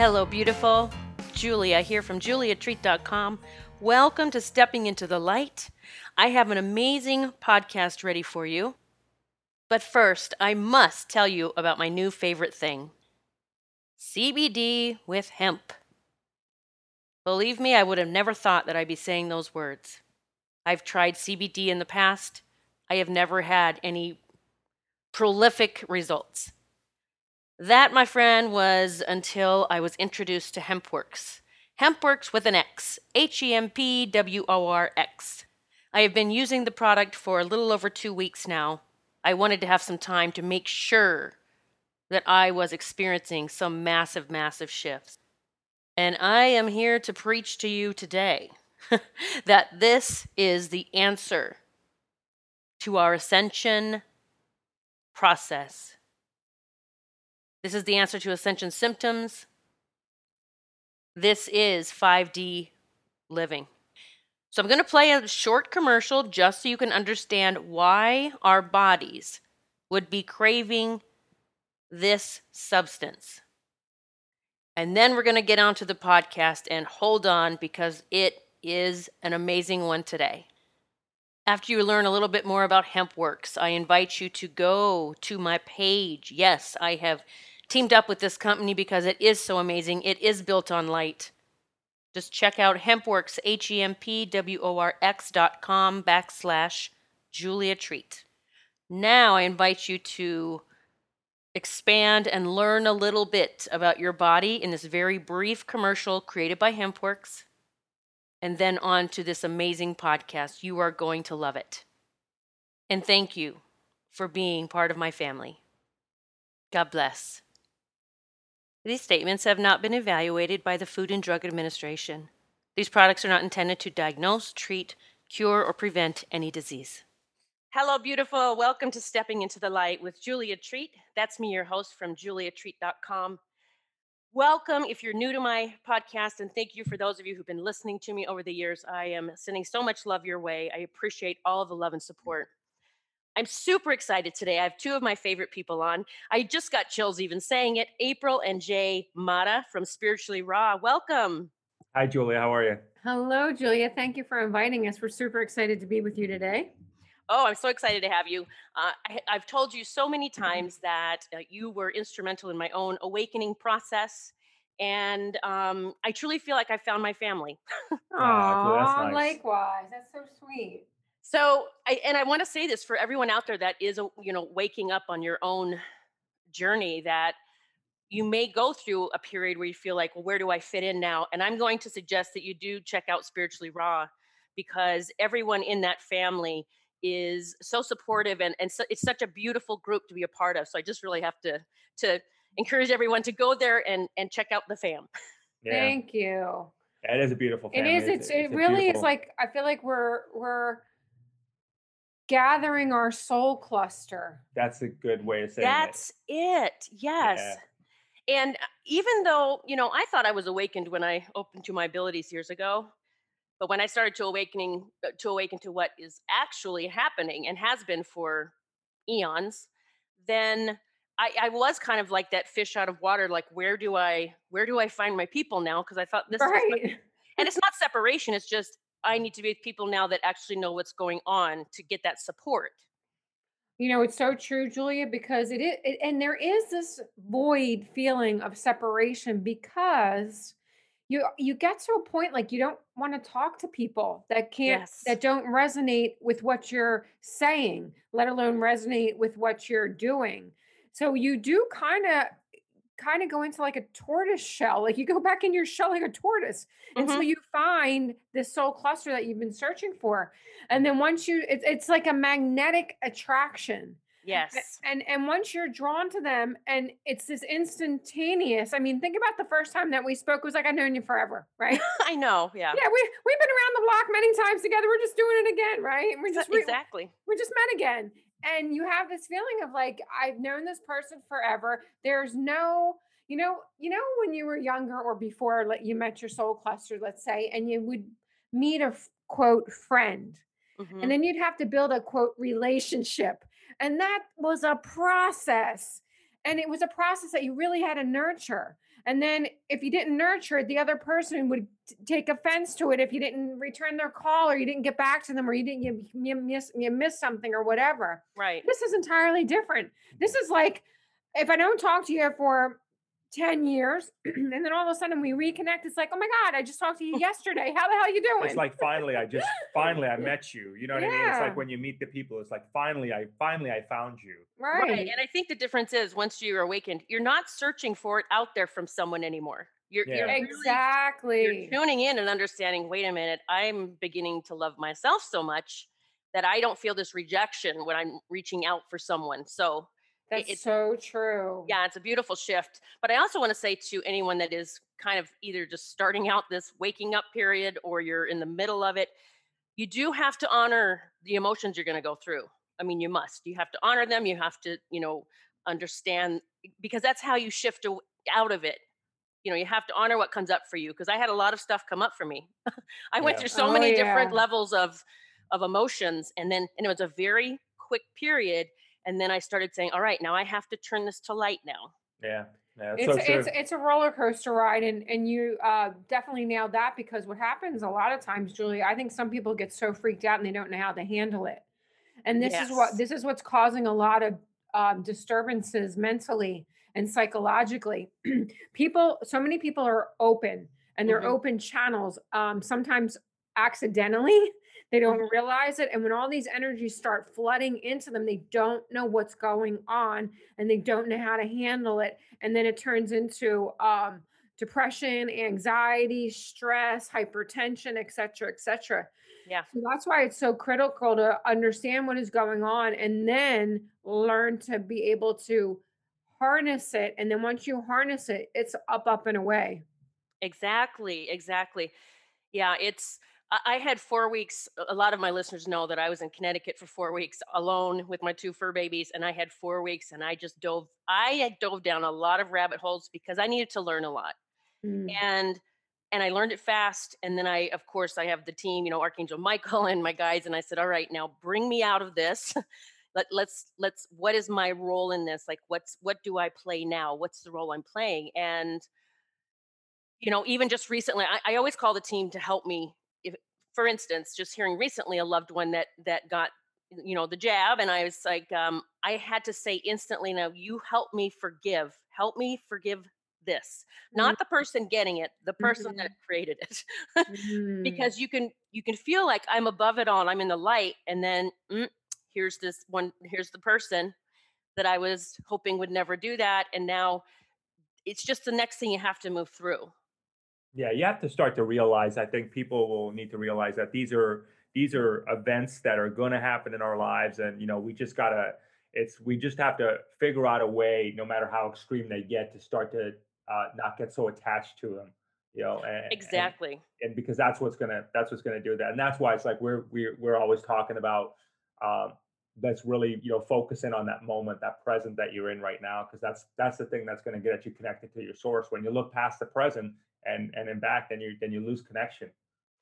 Hello, beautiful. Julia here from juliatreat.com. Welcome to Stepping into the Light. I have an amazing podcast ready for you. But first, I must tell you about my new favorite thing CBD with hemp. Believe me, I would have never thought that I'd be saying those words. I've tried CBD in the past. I have never had any prolific results. That, my friend, was until I was introduced to HempWorx. HempWorx with an X, H E M P W O R X. I have been using the product for a little over two weeks now. I wanted to have some time to make sure that I was experiencing some massive, massive shifts. And I am here to preach to you today that this is the answer to our ascension process. This is the answer to ascension symptoms. This is 5D living. So I'm going to play a short commercial just so you can understand why our bodies would be craving this substance. And then we're going to get onto the podcast and hold on because it is an amazing one today. After you learn a little bit more about HempWorx, I invite you to go to my page. Yes, I have teamed up with this company because it is so amazing. It is built on light. Just check out HempWorx, H E M P W O R X dot com backslash Julia Treat. Now I invite you to expand and learn a little bit about your body in this very brief commercial created by HempWorx, and then on to this amazing podcast. You are going to love it. And thank you for being part of my family. God bless. These statements have not been evaluated by the Food and Drug Administration. These products are not intended to diagnose, treat, cure, or prevent any disease. Hello, beautiful. Welcome to Stepping into the Light with Julia Treat. That's me, your host from juliatreat.com. Welcome if you're new to my podcast, and thank you for those of you who've been listening to me over the years. I am sending so much love your way. I appreciate all the love and support. I'm super excited today. I have two of my favorite people on. I just got chills even saying it. April and Jay Mata from Spiritually Raw. Welcome. Hi, Julia. How are you? Hello, Julia. Thank you for inviting us. We're super excited to be with you today. Oh, I'm so excited to have you. Uh, I, have told you so many times that uh, you were instrumental in my own awakening process. And um, I truly feel like I found my family. Aww, oh, nice. likewise. That's so sweet. So, I, and I want to say this for everyone out there that is, you know, waking up on your own journey that you may go through a period where you feel like, well, where do I fit in now? And I'm going to suggest that you do check out Spiritually Raw because everyone in that family is so supportive and, and so, it's such a beautiful group to be a part of. So I just really have to to encourage everyone to go there and and check out the fam. Yeah. Thank you. Yeah, it is a beautiful family. It is. It's, it's it really beautiful... is like I feel like we're we're gathering our soul cluster. That's a good way of saying it. That's it. it. Yes. Yeah. And uh, even though, you know, I thought I was awakened when I opened to my abilities years ago, but when I started to awakening uh, to awaken to what is actually happening and has been for eons, then I, I was kind of like that fish out of water. Like, where do I where do I find my people now? Because I thought this right. is, and it's not separation. It's just I need to be with people now that actually know what's going on to get that support. You know, it's so true, Julia, because it is, it, and there is this void feeling of separation because you you get to a point like you don't want to talk to people that can't yes. that don't resonate with what you're saying, let alone resonate with what you're doing. So you do kind of kind of go into like a tortoise shell. Like you go back in your shell like a tortoise mm-hmm. until you find this soul cluster that you've been searching for. And then once you, it's, it's like a magnetic attraction. Yes. And and once you're drawn to them and it's this instantaneous. I mean, think about the first time that we spoke it was like I've known you forever, right? I know, yeah. Yeah, we we've been around the block many times together. We're just doing it again, right? We're just exactly. We, we just met again and you have this feeling of like i've known this person forever there's no you know you know when you were younger or before like you met your soul cluster let's say and you would meet a quote friend mm-hmm. and then you'd have to build a quote relationship and that was a process and it was a process that you really had to nurture And then if you didn't nurture it, the other person would t- take offense to it if you didn't return their call or you didn't get back to them or you didn't you, you miss you missed something or whatever. Right. This is entirely different. This is like if I don't talk to you for 10 years and then all of a sudden we reconnect it's like oh my god i just talked to you yesterday how the hell you doing It's like finally I just finally I met you. You know what I mean? It's like when you meet the people, it's like finally I finally I found you. right, And I think the difference is once you're awakened, you're not searching for it out there from someone anymore. You're, you're Yeah. really exactly you're tuning in and understanding wait a minute i'm beginning to love myself so much that i don't feel this rejection when i'm reaching out for someone so that's it's- so true. Yeah it's a beautiful shift but i also want to say to anyone that is kind of either just starting out this waking up period or you're in the middle of it you do have to honor the emotions you're going to go through. I mean you must. You have to honor them. You have to you know understand because that's how you shift out of it. You know you have to honor what comes up for you because i had a lot of stuff come up for me. I went through so Oh, many different levels of of emotions and then and it was a very quick period and then i started saying all right now i have to turn this to light now Yeah. Yeah. It's so it's it's a roller coaster ride and and you uh definitely nailed that because what happens a lot of times Julie I think some people get so freaked out and they don't know how to handle it and this is what this is what's causing a lot of um, disturbances mentally and psychologically people so many people are open and they're Mhm. open channels um sometimes accidentally they don't realize it and when all these energies start flooding into them they don't know what's going on and they don't know how to handle it and then it turns into um depression anxiety stress hypertension etc cetera, etc cetera. yeah so that's why it's so critical to understand what is going on and then learn to be able to harness it and then once you harness it it's up up and away Exactly, exactly. Yeah, it's I had 4 weeks a lot of my listeners know that I was in Connecticut for 4 weeks alone with my 2 fur babies, and I had 4 weeks, and I just dove I had dove down a lot of rabbit holes because I needed to learn a lot. Mm. And and I learned it fast, and then I of course, I have the team, you know, Archangel Michael and my guides, and I said, "All right, now bring me out of this. Let let's let's what is my role in this? Like, what's what do I play now? What's the role I'm playing?" And you know, even just recently, I, I always call the team to help me. For instance, just hearing recently a loved one that that got, you know, the jab, and I was like, um, I had to say instantly, "Now you help me forgive. Help me forgive this, not the person getting it, the person that created it, Mhm. because you can you can feel like I'm above it all, and I'm in the light, and then mm, here's this one, here's the person that I was hoping would never do that, and now it's just the next thing you have to move through. Yeah, you have to start to realize. I think people will need to realize that these are these are events that are going to happen in our lives, and you know, we just gotta. It's we just have to figure out a way, no matter how extreme they get, to start to uh, not get so attached to them. You know, and, and- Exactly. and because that's what's gonna that's what's gonna do that, and that's why it's like we're we're we're always talking about. Um, that's really you know focusing on that moment that present that you're in right now because that's that's the thing that's going to get you connected to your source when you look past the present and and then back then you then you lose connection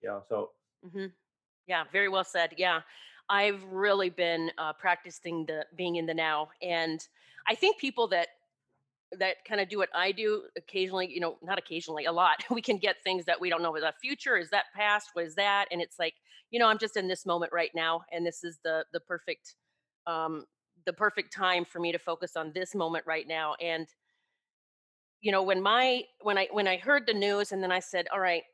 you know so hmm Yeah, very well said. Yeah, I've really been uh, practicing the being in the now, and I think people that that kind of do what I do occasionally, you know, not occasionally, a lot. We can get things that we don't know. Is that future? Is that past? What is that? And it's like, you know, I'm just in this moment right now, and this is the the perfect um, the perfect time for me to focus on this moment right now. And you know, when my when I when I heard the news, and then I said, all right,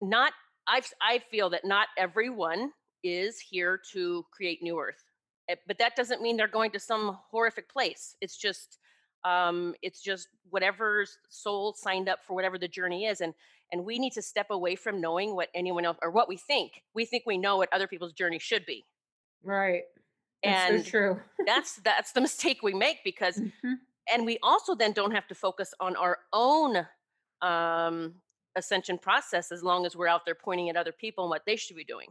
not I I feel that not everyone is here to create new earth. Eh, But that doesn't mean they're going to some horrific place. It's just um it's just whatever soul signed up for whatever the journey is and and we need to step away from knowing what anyone else or what we think. We think we know what other people's journey should be. right that's And so true that's that's the mistake we make because Mhm. And we also then don't have to focus on our own um ascension process as long as we're out there pointing at other people and what they should be doing.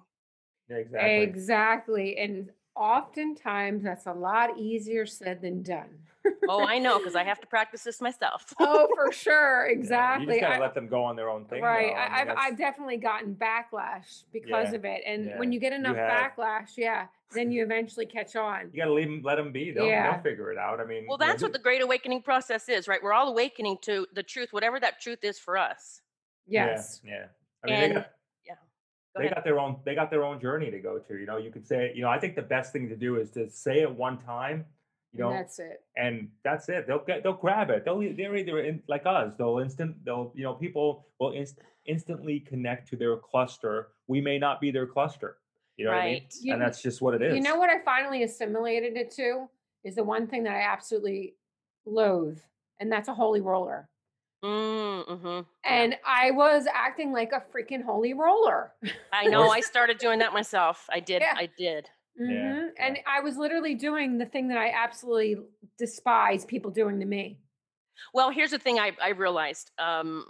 exactly Exactly. And oftentimes that's a lot easier said than done. Oh, I know because I have to practice this myself. oh, for sure, Yeah, You exactly. just gotta I- let them go on their own thing. right. I, mean, I've that's- I've definitely gotten backlash because Yeah, of it, and yeah, when you get enough have. backlash, yeah, then you eventually catch on. you gotta leave them, let them be. They'll, Yeah. they'll figure it out. I mean, Well, that's what the great awakening process is, right? We're all awakening to the truth, whatever that truth is for us. Yes. Yeah. yeah. I mean, And- they got, Go they ahead. got their own they got their own journey to go to you know you could say you know i think the best thing to do is to say it one time you and know that's it. and that's it they'll get they'll grab it they'll they're either in, like us they'll instant they'll you know people will inst- instantly connect to their cluster we may not be their cluster you know what i mean Right. You- and that's just what it is You know what I finally assimilated it to is the one thing that I absolutely loathe, and that's a holy roller. Mm, hmm And I was acting like a freaking holy roller. I know. I started doing that myself. I did. Yeah. I did. Mhm, And. I was literally doing the thing that I absolutely despise people doing to me. Well, here's the thing I, I realized. Um,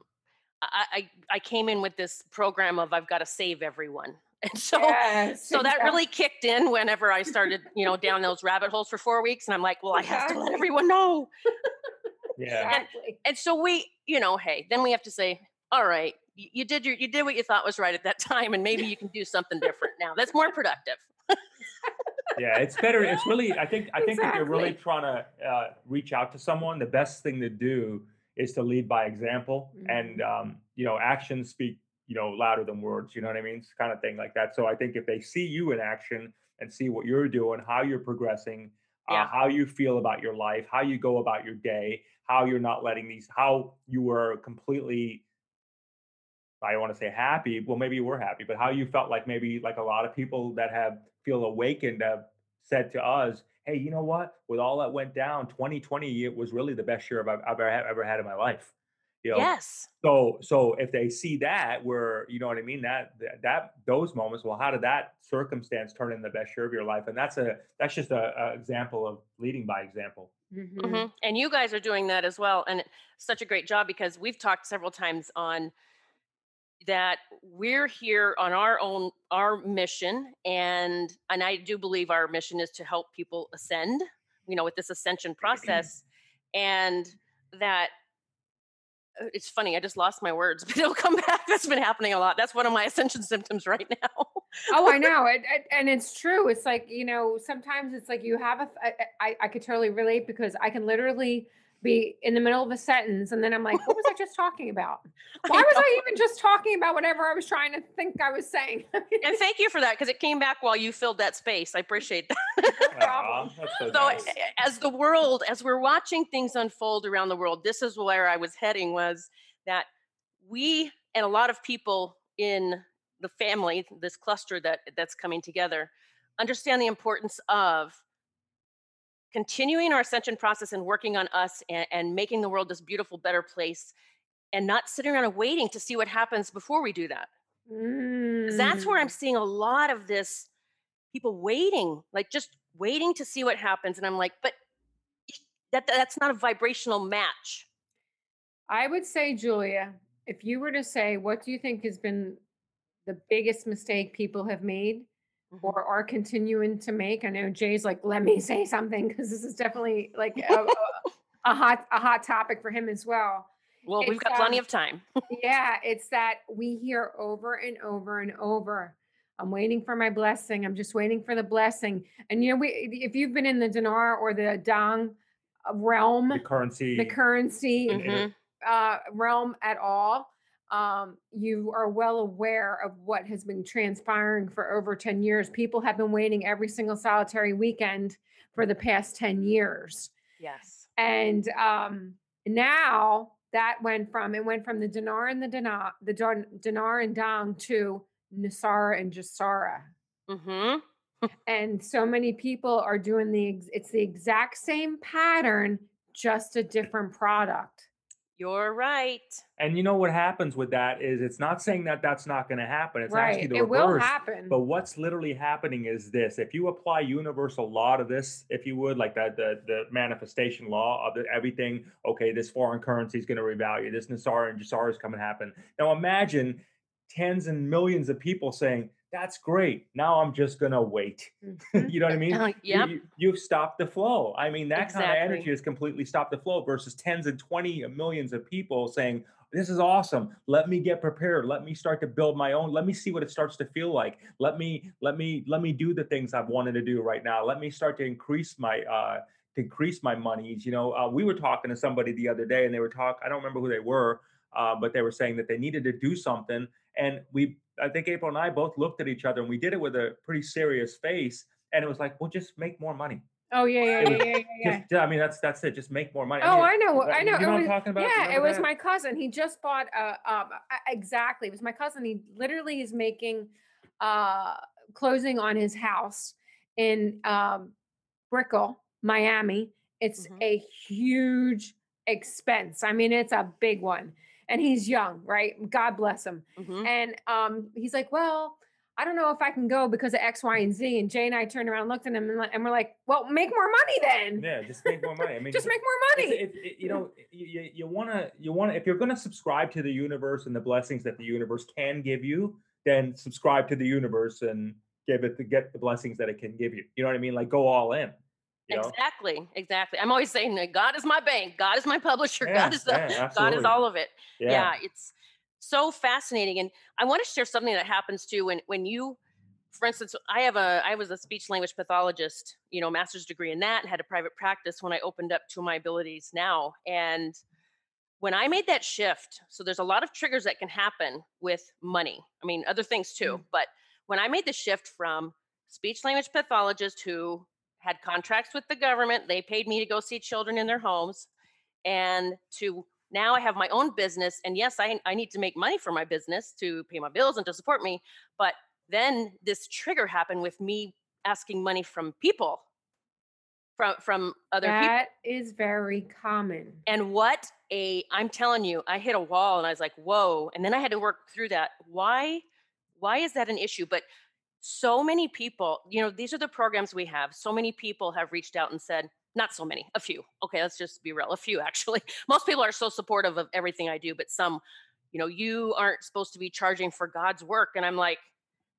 I, I I came in with this program of I've got to save everyone, and so Yes, so that really kicked in whenever I started, you know, down those rabbit holes for four weeks, and I'm like, well, I have to let everyone know. Yeah exactly. And so we, you know, hey, then we have to say, all right, you, you did your you did what you thought was right at that time, and maybe you can do something different now. That's more productive. yeah it's better it's really i think i think if you're really trying to uh, reach out to someone the best thing to do is to lead by example and um, you know actions speak you know louder than words you know what i mean it's kind of thing like that so i think if they see you in action and see what you're doing how you're progressing uh, how you feel about your life how you go about your day how you're not letting these how you were completely I want to say happy. Well, maybe you were happy, but how you felt like maybe like a lot of people that have feel awakened have said to us, "Hey, you know what? With all that went down, 2020 it was really the best year I've, I've ever, ever had in my life." You know, Yes. so so if they see that, where you know what I mean, that that, that those moments, well, how did that circumstance turn in the best year of your life? And that's a that's just a, a example of leading by example. Mhm. Mhm. And you guys are doing that as well. And such a great job because we've talked several times on that we're here on our own our mission and and I do believe our mission is to help people ascend, you know, with this ascension process and that Uh, it's funny, I just lost my words, but it'll come back. That's been happening a lot. That's one of my ascension symptoms right now. oh, I know, it, it- and it's true. It's like you know, sometimes it's like you have a. I, I could totally relate because I can literally be in the middle of a sentence and then I'm like, what was I just talking about? Why was I even just talking about whatever I was trying to think I was saying? and thank you for that because it came back while you filled that space. I appreciate that. problem. Aw, that's so so nice. as the world as we're watching things unfold around the world this is where i was heading was that we and a lot of people in the family this cluster that that's coming together understand the importance of continuing our ascension process and working on us and, and making the world this beautiful better place and not sitting around and waiting to see what happens before we do that 'Cause that's where i'm Mm. seeing a lot of this people waiting like just waiting to see what happens and i'm like but that that's not a vibrational match I would say, Julia, if you were to say, what do you think has been the biggest mistake people have made. Or are continuing to make? I know Jay's like, let me say something because this is definitely like a, a- a hot a hot topic for him as well. well we've It's, got plenty um, of time Yeah, it's that we hear over and over and over. I'm waiting for my blessing. I'm just waiting for the blessing. And you know, we if you've been in the dinar or the dong uh, realm, the currency. the currency in- in a- Mhm. uh, realm at all, um, you are well aware of what has been transpiring for over 10 years. People have been waiting every single solitary weekend for the past 10 years. yes And um, now that went from it went from the dinar and the dinar, the dinar and dong to NESARA and GESARA. hmm And so many people are doing the it's the exact same pattern, just a different product. You're right And you know what happens with that is it's not saying that that's not going to happen. It's actually right. the It will reverse. happen. But what's literally happening is this: if you apply universal law to this, if you would, like that the the manifestation law of the, everything, okay, this foreign currency is going to revalue, this NESARA and GESARA is coming to happen. Now imagine tens and millions of people saying, that's great. Now I'm just gonna wait. Mhm. you know what I mean? Uh, You- yep. You, you've stopped the flow. I mean, that kind of energy has completely stopped the flow versus tens and twenty millions of people saying, This is awesome. Let me get prepared. Let me start to build my own. Let me see what it starts to feel like. Let me, let me, let me do the things I've wanted to do right now. Let me start to increase my uh to increase my monies. You know, uh, we were talking to somebody the other day and they were talking, I don't remember who they were, uh, but they were saying that they needed to do something. And we, I think April and I both looked at each other and we did it with a pretty serious face. And it was like, well, just make more money. Oh yeah, yeah, yeah, yeah, yeah. yeah. Just, I mean, that's that's it. Just make more money. Oh, mean, I know, I know. You it know what I'm talking about? You Yeah, it was that? my cousin. He just bought a um exactly. It was my cousin. He literally is making uh closing on his house in um Brickell, Miami. It's Mhm. a huge expense. I mean, it's a big one. And he's young, right? God bless him. Mhm. And um, he's like, Well, I don't know if I can go because of X, Y, and Z. And Jay and I turned around, and looked at him, and, and we're like, Well, make more money then. Yeah, just make more money. I mean, Just make more money. It's- it- it- you know, you, you, you want to, you want to, if you're going to subscribe to the universe and the blessings that the universe can give you, then subscribe to the universe and give it to get the blessings that it can give you. You know what I mean? Like go all in. Know? Exactly, exactly. I'm always saying that God is my bank, God is my publisher, Yeah, God is the, yeah, God is all of it. Yeah. yeah it's so fascinating and i want to share something that happens too when when you for instance i have a i was a speech language pathologist you know master's degree in that and had a private practice when i opened up to my abilities now and when i made that shift so there's a lot of triggers that can happen with money i mean other things too Mm. but when i made the shift from speech language pathologist who had contracts with the government they paid me to go see children in their homes and to now I have my own business. And yes, I, I need to make money for my business to pay my bills and to support me. But then this trigger happened with me asking money from people, from from other people. That is very common. And what a I'm telling you, I hit a wall and I was like, whoa. And then I had to work through that. Why? Why is that an issue? But so many people, you know, these are the programs we have. So many people have reached out and said, not so many, a few. Okay, let's just be real, a few actually. Most people are so supportive of everything I do, but some, you know, you aren't supposed to be charging for God's work. And I'm like,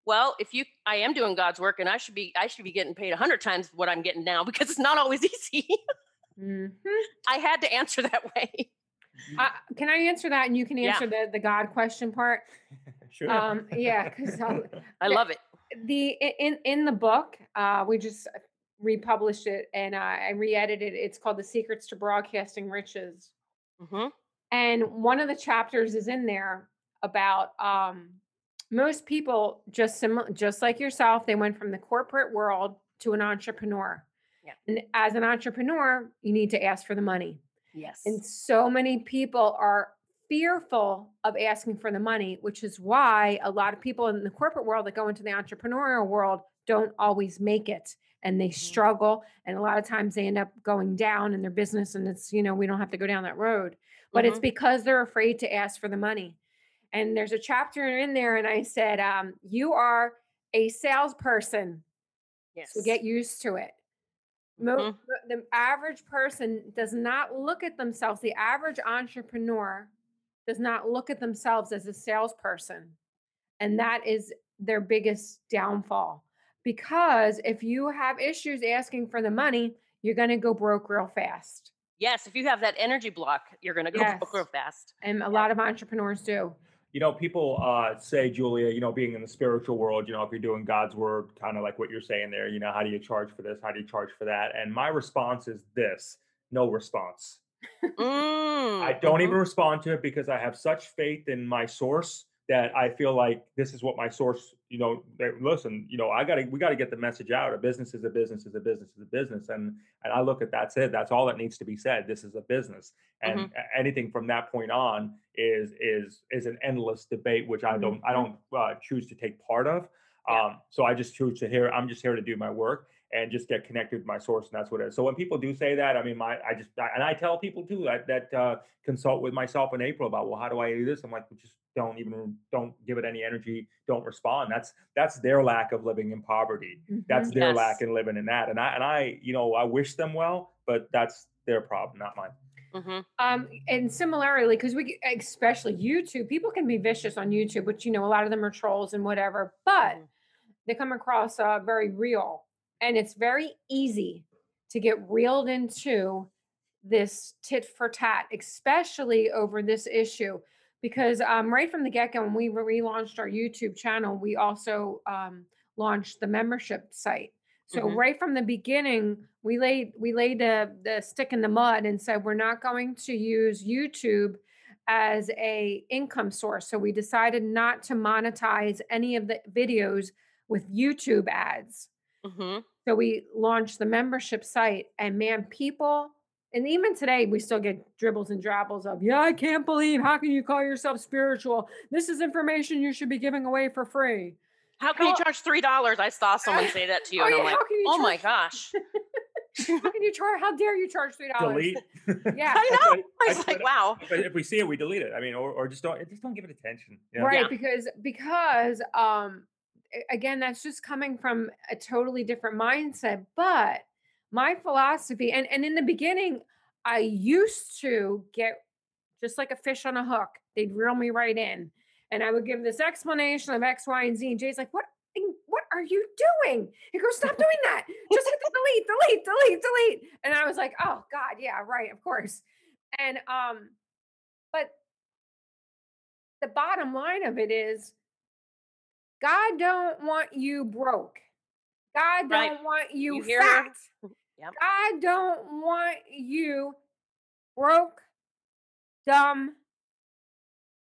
well, if you I am doing God's work and I should be I should be getting paid a hundred times what I'm getting now because it's not always easy. Mhm. I had to answer that way. Uh, can I answer that, and you can Yeah. answer the the God question part? sure. Um, yeah, because I Yeah. love it. The in in the book, uh, we just republished it and uh, I re-edited. it. It's called "The Secrets to Broadcasting Riches." hmm And one of the chapters is in there about um, most people just sim- just like yourself, they went from the corporate world to an entrepreneur. Yeah. And as an entrepreneur, you need to ask for the money. Yes. And so many people are fearful of asking for the money, which is why a lot of people in the corporate world that go into the entrepreneurial world don't always make it and they struggle. And a lot of times they end up going down in their business. And it's, you know, we don't have to go down that road, but it's Mhm. because they're afraid to ask for the money. And there's a chapter in there, and I said, um, You are a salesperson. yes. So get used to it. Mhm. the- The average person does not look at themselves, the average entrepreneur does not look at themselves as a salesperson. And that is their biggest downfall. Because if you have issues asking for the money, you're going to go broke real fast. yes. If you have that energy block, you're going to go Yes. broke real fast. And a lot of entrepreneurs do. you know, people uh, say, Julia, you know, being in the spiritual world, you know, if you're doing God's word, kind of like what you're saying there, you know, how do you charge for this? How do you charge for that? And my response is this no response. Mm, I don't mhm. even respond to it because I have such faith in my source that I feel like this is what my source, you know, that, listen, you know, I gotta we gotta get the message out. A business is a business is a business is a business. And and I look at that's it. That's all that needs to be said. This is a business. And Mhm. anything from that point on is is is an endless debate, which I don't I don't uh, choose to take part of. Yeah. Um, so I just choose to hear, I'm just here to do my work and just get connected with my source. And that's what it is. So when people do say that, I mean, my, I just, I, and I tell people too that, that uh, consult with myself in April about, well, how do I do this? I'm like, well, just don't even, don't give it any energy. Don't respond. That's, that's their lack of living in poverty. That's Mhm. their Yes. lack in living in that. And I, and I, you know, I wish them well, but that's their problem, not mine. Mhm. Um, and similarly, because we, especially YouTube, people can be vicious on YouTube, which you know a lot of them are trolls and whatever. But Mhm. they come across uh, very real, and it's very easy to get reeled into this tit for tat, especially over this issue. Because um, right from the get go, when we relaunched our YouTube channel, we also um, launched the membership site. So Mhm. right from the beginning, we laid we laid the the stick in the mud and said we're not going to use YouTube as a income source. So we decided not to monetize any of the videos with YouTube ads. hmm So we launched the membership site, and man, people, and even today, we still get dribbles and drabbles of, yeah, I can't believe, how can you call yourself spiritual? This is information you should be giving away for free. How can you charge three dollars? I saw someone say that to you, Oh, and I'm yeah, like, how can you oh my gosh. How can you charge? How dare you charge three dollars? delete. Yeah. I know. I I was just like, wow. But if we see it, we delete it. I mean, or, or just don't just don't give it attention. you know? Right, Yeah. because because um a- again, that's just coming from a totally different mindset. But my philosophy, and and in the beginning, I used to get just like a fish on a hook. They'd reel me right in, and I would give this explanation of X, Y, and Z. And Jay's like, "What? What are you doing?" He goes, "Stop doing that. Just hit the delete, delete, delete, delete." And I was like, "Oh God, yeah, right, of course." And um, but the bottom line of it is God don't want you broke. God don't want you, You fat. Yep. God don't want you broke, dumb,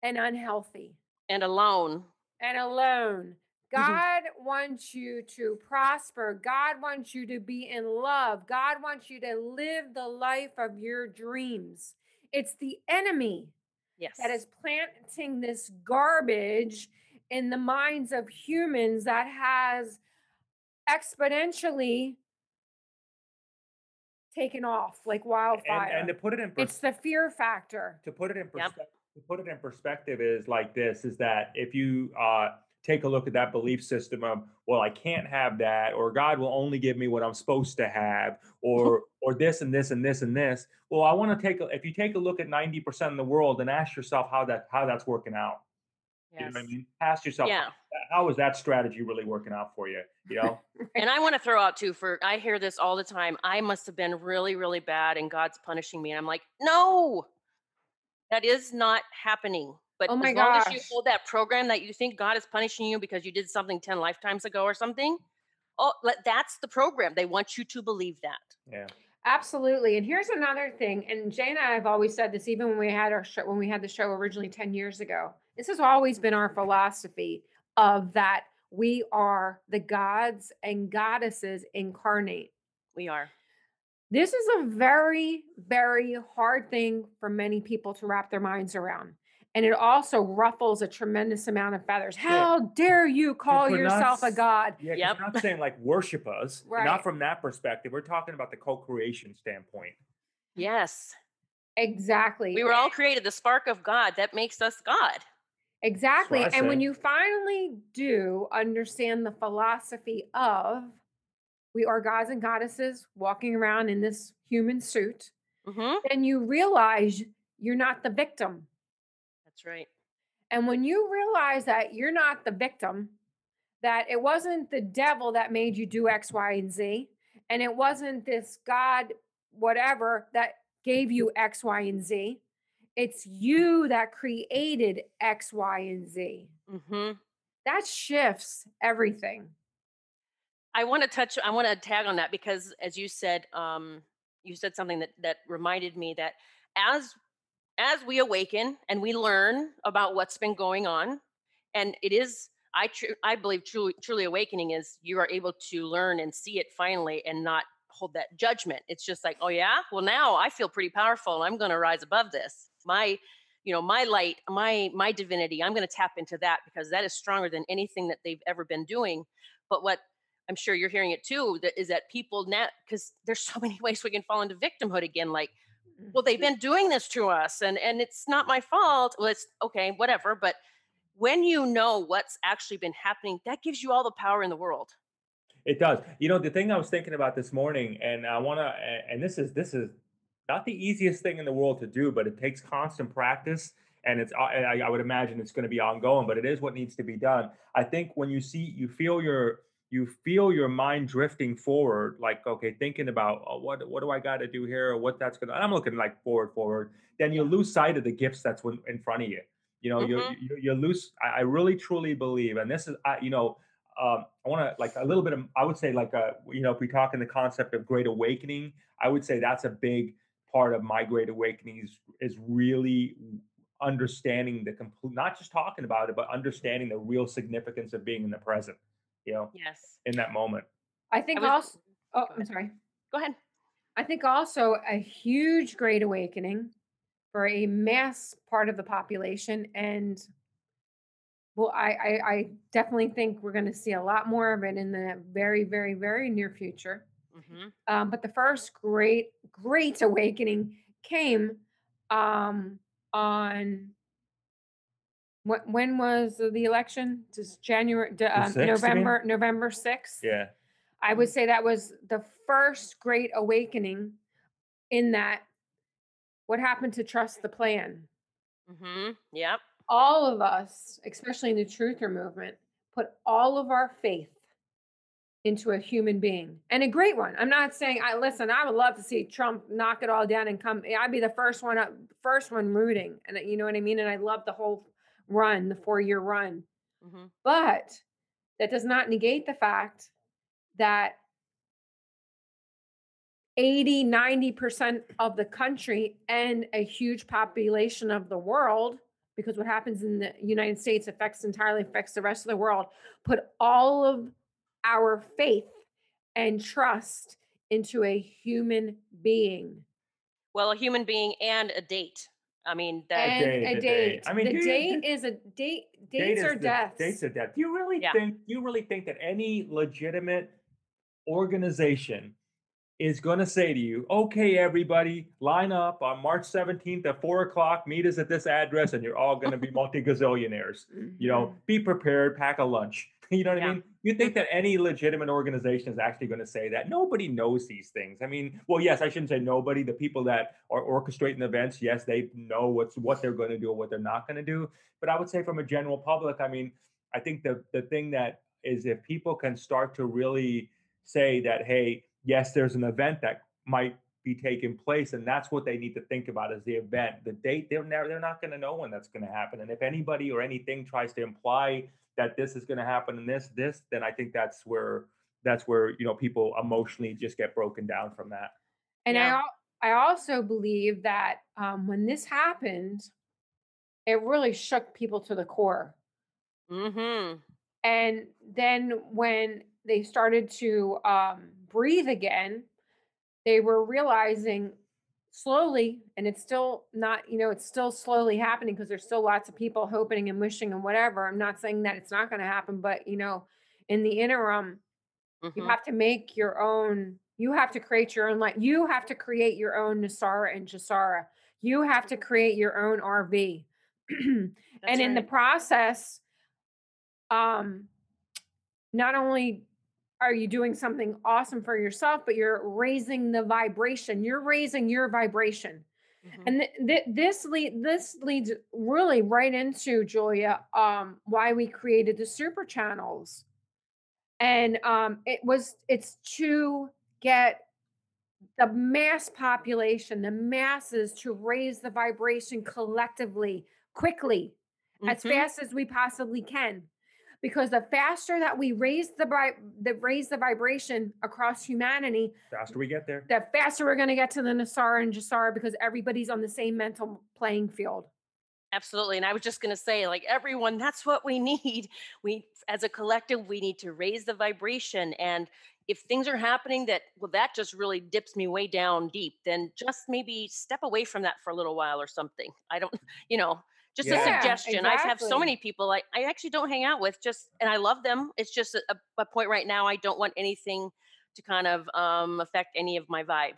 and unhealthy And alone. and alone. Mhm. God wants you to prosper. God wants you to be in love. God wants you to live the life of your dreams. It's the enemy Yes. that is planting this garbage in the minds of humans that has exponentially taken off like wildfire. And, and to put it in pers- it's the fear factor. to put it in Yep. perspective, to put it in perspective is like this: is that if you uh, take a look at that belief system of, well, I can't have that, or God will only give me what I'm supposed to have, or or this and this and this and this. Well, I want to take a, if you take a look at ninety percent of the world and ask yourself how that how that's working out. You know what I mean? Ask yourself, Yeah. how is that strategy really working out for you? You know, And I want to throw out too for I hear this all the time. I must have been really, really bad and God's punishing me. And I'm like, no, that is not happening. But Oh my as long as you hold that program that you think God is punishing you because you did something 10 lifetimes ago or something, oh, that's the program. They want you to believe that. yeah. Absolutely. And here's another thing. And Jay and I have always said this, even when we had our show, when we had the show originally 10 years ago. This has always been our philosophy of that we are the gods and goddesses incarnate. We are. This is a very, very hard thing for many people to wrap their minds around. And it also ruffles a tremendous amount of feathers. How dare you call we're not yourself a s- god? Yeah, Yep. we're not saying like worship us, Right. not from that perspective. We're talking about the co-creation standpoint. Yes. Exactly. We were all created the spark of God that makes us God. Exactly. And when you finally do understand the philosophy of we are gods and goddesses walking around in this human suit, hmm then you realize you're not the victim. That's right. And when you realize that you're not the victim, that it wasn't the devil that made you do X, Y, and Z, and it wasn't this God, whatever, that gave you X, Y, and Z. It's you that created X, Y, and Z. hmm That shifts everything. I want to touch. I want to tag on that because, as you said, um, you said something that that reminded me that as as we awaken and we learn about what's been going on, and it is, I tru- I believe truly truly awakening is you are able to learn and see it finally and not hold that judgment. It's just like, oh yeah, well now I feel pretty powerful and I'm going to rise above this. My you know my light my my divinity i'm going to tap into that because that is stronger than anything that they've ever been doing but what I'm sure you're hearing it too. That is that people now because there's so many ways we can fall into victimhood again. Like, mm, well, they've been doing this to us, and and it's not my fault. Well, it's okay, whatever. But when you know what's actually been happening, that gives you all the power in the world. It does. You know, the thing I was thinking about this morning, and I want to, and this is this is not the easiest thing in the world to do, but it takes constant practice, and it's uh, I, I would imagine it's going to be ongoing, but it is what needs to be done. I think when you see, you feel your you feel your mind drifting forward, like okay, thinking about oh, what what do I got to do here, or what that's gonna. I'm looking like forward, forward. Then you lose sight of the gifts that's in front of you. You know, you Mhm. you, you lose. I, I really truly believe, and this is, I, you know, um, I want to like a little bit of. I would say like a, you know, if we talk in the concept of great awakening, I would say that's a big part of my great awakening is is really understanding the complete, not just talking about it, but understanding the real significance of being in the present. You know, Yes. in that moment. I think was- also. Oh, I'm sorry. Go ahead. I think also a huge great awakening for a mass part of the population. And well, I, I, I definitely think we're going to see a lot more of it in the very, very, very near future. Hmm Um, but the first great, great awakening came um, on when, when was the election? Just January, um, 6th. November, November 6th. Yeah. I would say that was the first great awakening in that what happened to trust the plan. Mm-hmm. Yep. All of us, especially in the truther movement, put all of our faith into a human being and a great one. I'm not saying I listen, I would love to see Trump knock it all down and come I'd be the first one up first one rooting. And you know what I mean? And I love the whole run, the 4-year run. hmm But that does not negate the fact that 80, 90% of the country and a huge population of the world, because what happens in the United States affects entirely affects the rest of the world, put all of our faith and trust into a human being. Well, a human being and a date. I mean, that. And date, a the date. date. I mean, the do you- date is a date. Date Dates is are death. deaths. Dates are death. Do you really Yeah. think you really think that any legitimate organization is going to say to you, "Okay, everybody, line up on March 17th at four o'clock. Meet us at this address, and you're all going to be multi gazillionaires." You know, Mhm. be prepared, pack a lunch. You know what Yeah. I mean? You think that any legitimate organization is actually going to say that? Nobody knows these things. I mean, well, yes, I shouldn't say nobody. The people that are orchestrating events, yes, they know what's what they're going to do or what they're not going to do. But I would say from a general public, I mean, I think the the thing that is if people can start to really say that, hey, yes, there's an event that might be taking place, and that's what they need to think about is the event, the date. They're never, they're not going to know when that's going to happen. And if anybody or anything tries to imply that this is going to happen and this, this, then I think that's where that's where you know people emotionally just get broken down from that. And Yeah. I al- I also believe that um, when this happened, it really shook people to the core. hmm And then when they started to um, breathe again, they were realizing slowly, and it's still not, you know, it's still slowly happening because there's still lots of people hoping and wishing and whatever. I'm not saying that it's not going to happen, but you know, in the interim, you hmm have to make your own you have to create your own life you have to create your own NESARA and GESARA. You have to create your own rv and in the process um not only are you doing something awesome for yourself but you're raising the vibration you're raising your vibration Mm-hmm. and th- th- this lead this leads really right into Julia um why we created the super channels. And um it was it's to get the mass population, the masses to raise the vibration collectively, quickly, as Mhm. fast as we possibly can. Because the faster that we raise the, vi- the raise the vibration across humanity, Faster we get there. the faster we're going to get to the NESARA and GESARA because everybody's on the same mental playing field. Absolutely. And I was just going to say, like, everyone, that's what we need. We, as a collective, we need to raise the vibration. And if things are happening that, well, that just really dips me way down deep, then just maybe step away from that for a little while or something. I don't, you know, just Yeah, a suggestion. I have so many people I, I actually don't hang out with just, and I love them. It's just a, a point right now. I don't want anything to kind of um, affect any of my vibe.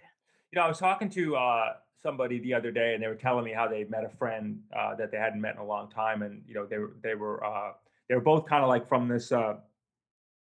You know, I was talking to uh, somebody the other day, and they were telling me how they met a friend uh, that they hadn't met in a long time, and you know, they were they were uh, they were both kind of like from this uh,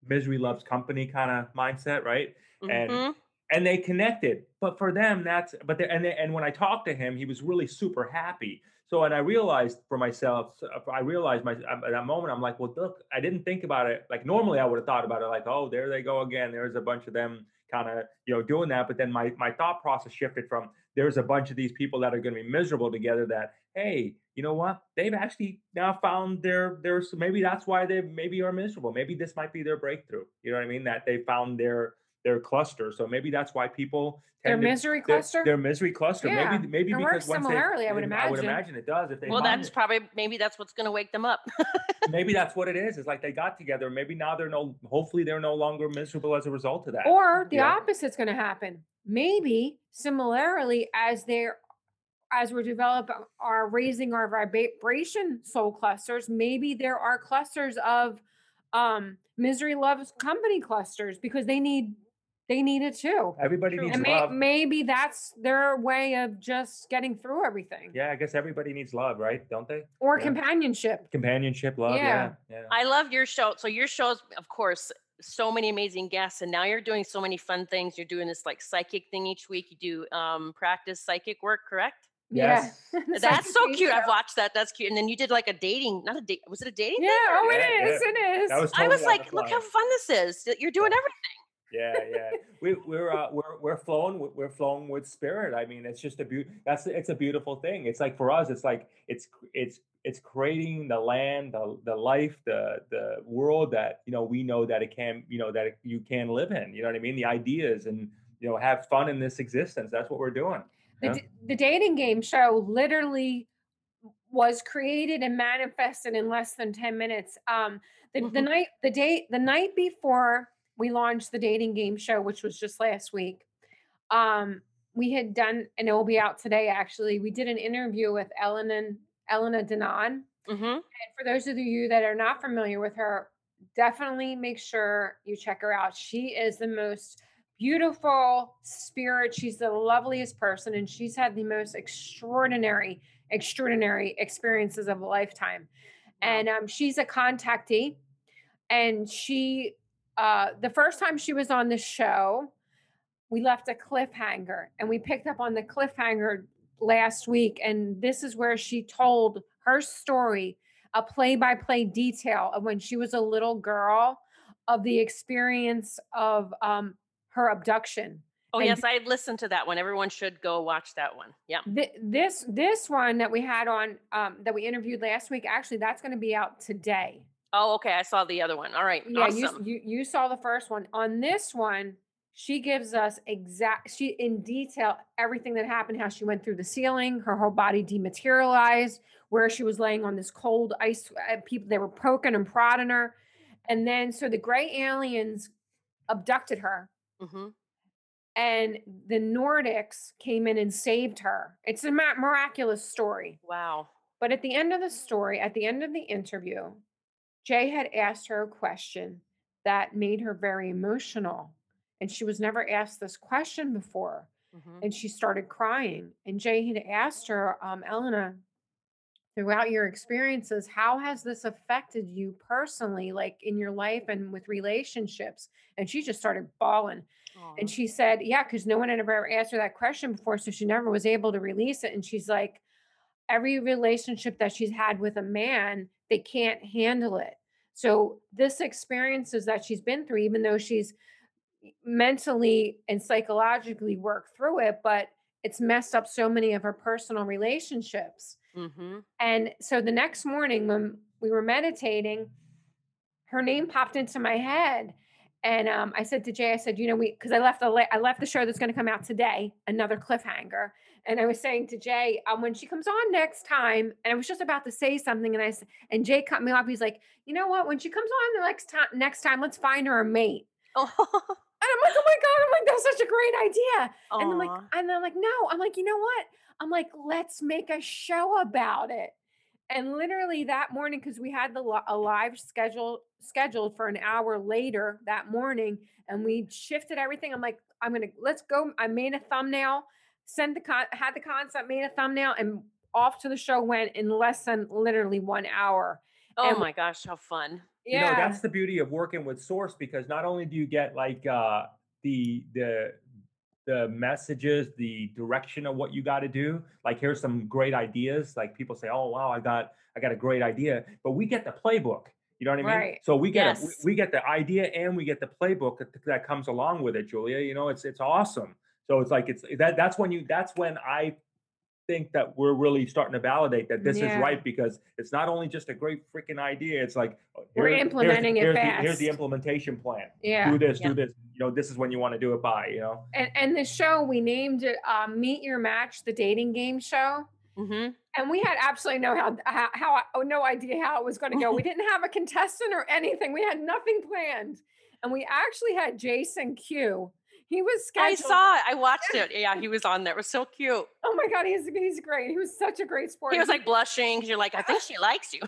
misery loves company kind of mindset, right? And Mhm. and they connected. But for them, that's but they, and they, and when I talked to him, he was really super happy So, and I realized for myself, uh, I realized my at that moment, I'm like, well, look, I didn't think about it. Like normally, I would have thought about it like, oh, there they go again. There's a bunch of them kind of you know doing that. But then my my thought process shifted from there's a bunch of these people that are going to be miserable together. That hey, you know what? They've actually now found their their maybe that's why they maybe are miserable. Maybe this might be their breakthrough. You know what I mean? That they found their their cluster. So maybe that's why people Their tend to misery their, cluster? their misery cluster. Yeah, Maybe maybe it because works once they, similarly, I would imagine. I would imagine. imagine it does. If they Well, that's it, probably maybe that's what's going to wake them up. maybe that's what it is. It's like they got together. Maybe now they're no. Hopefully they're no longer miserable as a result of that. Or the Yeah. opposite's going to happen. Maybe similarly, as they're as we're developing are raising our vibration soul clusters, maybe there are clusters of um misery loves company clusters because they need they need it too. Everybody True. needs And may, love. maybe that's their way of just getting through everything. Yeah, I guess everybody needs love, right? Don't they? Or Yeah. companionship. Companionship, love. Yeah. Yeah, yeah. I love your show. So your shows, of course, so many amazing guests, and now you're doing so many fun things. You're doing this like psychic thing each week. You do um, practice psychic work, correct? Yes. Yeah. That's so psychic cute. I've watched that. That's cute. And then you did like a dating, not a date. Was it a dating? Yeah, thing oh, it Yeah, is. It is. That was I was like, look how fun this is. You're doing Yeah. everything. Yeah yeah. We, we're uh, we're we're flowing with- we're flowing with spirit. I mean it's just a beaut that's it's a beautiful thing. It's like for us it's like it's it's it's creating the land the the life the the world that you know we know that it can you know that it, you can live in. You know what i mean? The ideas and you know have fun in this existence. That's what we're doing the, Yeah. d- the dating game show literally was created and manifested in less than 10 minutes. Um the, the Mhm. night the date the night before we launched the dating game show which was just last week um we had done and it will be out today actually we did an interview with elena elena Danaan hmm and for those of you that are not familiar with her, definitely make sure you check her out. She is the most beautiful spirit. She's the loveliest person, and she's had the most extraordinary, extraordinary experiences of a lifetime. And um, she's a contactee, and she, uh, the first time she was on the show, we left a cliffhanger, and we picked up on the cliffhanger last week, and this is where she told her story, a play-by-play detail of when she was a little girl, of the experience of um, her abduction. Oh And- yes, I listened to that one. Everyone should go watch that one. Yeah. Th- this this one that we had on um, that we interviewed last week, actually, that's going to be out today. Oh, okay. I saw the other one. All right. Yeah, you, awesome. you you saw the first one. On this one, she gives us exact she in detail everything that happened, how she went through the ceiling, her whole body dematerialized, where she was laying on this cold ice. Uh, people they were poking and prodding her, and then so the gray aliens abducted her, hmm and the Nordics came in and saved her. It's a miraculous story. Wow. But at the end of the story, at the end of the interview, Jay had asked her a question that made her very emotional. And she was never asked this question before. hmm And she started crying. And Jay had asked her, um, Elena, throughout your experiences, how has this affected you personally, like in your life and with relationships? And she just started bawling. And she said, Yeah, because no one had ever asked her that question before. So she never was able to release it. And she's like, Every relationship that she's had with a man, they can't handle it. So this experiences that she's been through, even though she's mentally and psychologically worked through it, but it's messed up so many of her personal relationships. hmm And so the next morning when we were meditating, her name popped into my head. And um, I said to Jay, I said, you know, we because I left the la- I left the show that's going to come out today, another cliffhanger. And I was saying to Jay, um, when she comes on next time, and I was just about to say something, and I said, and Jay cut me off. He's like, you know what? When she comes on the next time, next time, let's find her a mate. Oh. And I'm like, oh my god! I'm like, that's such a great idea. And I'm like, and I'm like, no. I'm like, you know what? I'm like, let's make a show about it. And literally that morning, because we had the a live schedule scheduled for an hour later that morning, and we shifted everything. I'm like, I'm gonna let's go. I made a thumbnail, sent the con had the concept, made a thumbnail, and off to the show went in less than literally one hour. oh and- my gosh, how fun. you Yeah, know that's the beauty of working with source because not only do you get like uh the the the messages, the direction of what you got to do. Like here's some great ideas. Like people say, "Oh wow, I got I got a great idea," but we get the playbook. You know what I mean? Right. So we get a, Yes. we, we get the idea and we get the playbook that, that comes along with it, Julia. You know, it's it's awesome. So it's like it's that that's when you that's when I think that we're really starting to validate that this Yeah. is right because it's not only just a great freaking idea. It's like oh, We're here's- here's implementing it here's the, here's the implementation plan. Yeah. Do this, Yeah. do this. You know, this is when you want to do it by. You know. And and the show we named it um, Meet Your Match, the dating game show. hmm And we had absolutely no how, how, how oh, no idea how it was going to go. We didn't have a contestant or anything. We had nothing planned. And we actually had Jason Q. He was scheduled. I saw it. I watched it. Yeah, he was on there. It was so cute. Oh my god, he's he's great. He was such a great sport. He was like blushing because you're like, I think she likes you.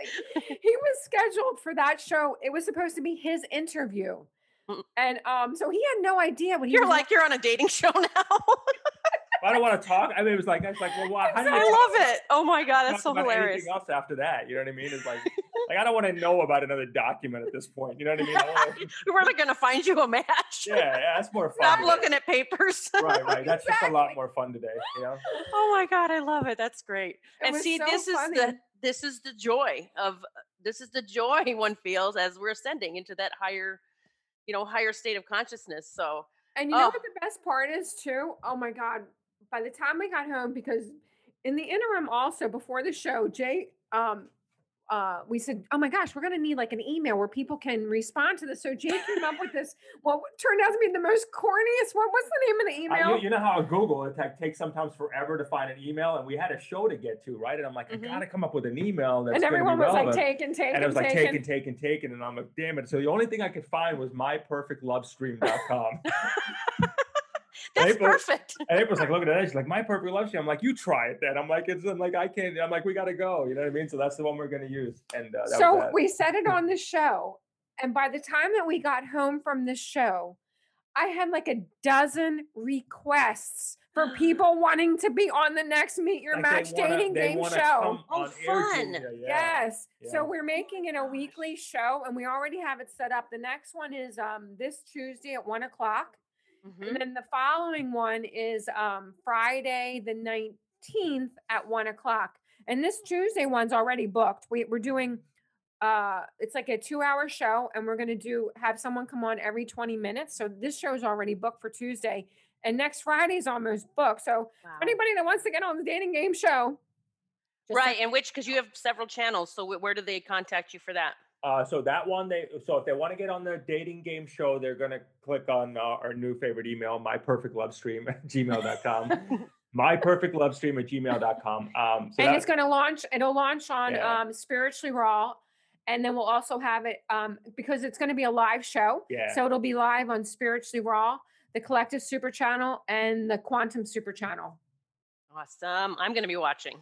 he was scheduled for that show. It was supposed to be his interview. Mm. And um, so he had no idea what he You're was like, you're on a dating show now. I don't want to talk. I mean, it was like I was like, well, why, how do you I love it. Oh my god, talk that's so about hilarious. Anything else after that? You know what I mean? It's like, like I don't want to know about another document at this point. You know what I mean? I wanna, We're really gonna find you a match. yeah, yeah, that's more fun. Stop today. looking at papers. Right, right. That's just a lot more fun today. You know. oh my god, I love it. That's great. It and see, so this is the this is the joy of this is the joy one feels as we're ascending into that higher, you know, higher state of consciousness. So And you know Oh. what the best part is too? Oh my God. By the time we got home, because in the interim also before the show, Jay um uh we said, Oh my gosh, we're gonna need like an email where people can respond to this. So Jay came up with this, what turned out to be the most corniest one. What's the name of the Uh, email? you, you know how Google it takes sometimes forever to find an email, and we had a show to get to, right? And I'm like, Mhm. I gotta come up with an email that's and everyone was like relevant. taken, taken, and it was like taken. taken, taken, taken, and I'm like, damn it. So the only thing I could find was myperfectlovestream.com. that's April- perfect. And April's like, look at that. She's like, my perfect love stream. I'm like, you try it then. I'm like, it's I'm like, I can't. I'm like, we gotta go. You know what I mean? So that's the one we're gonna use. And uh, that was so that. we said it on the show. And by the time that we got home from the show, I had like a dozen requests for people wanting to be on the next Meet Your Like, Match wanna- dating game show. Oh, fun. Julia, yeah, Yes. yeah. So we're making it a gosh. weekly show and we already have it set up. The next one is um this Tuesday at one o'clock. Mhm. And then the following one is um Friday the 19th at one o'clock. And this Tuesday one's already booked. We, we're doing uh it's like a two hour show and we're gonna do have someone come on every 20 minutes. So this show is already booked for Tuesday. And next Friday is almost booked. So Wow. anybody that wants to get on the dating game show. Right, and which because you have several channels. So where do they contact you for that? Uh, so that one, they so if they want to get on the dating game show, they're gonna click on uh, our new favorite email, my perfect love stream at gmail.com. my perfect love stream at gmail.com. Um, so and that- it's going to launch it'll launch on Yeah. um spiritually raw and then we'll also have it um because it's going to be a live show Yeah. so it'll be live on spiritually raw the collective super channel and the quantum super channel Awesome. I'm going to be watching.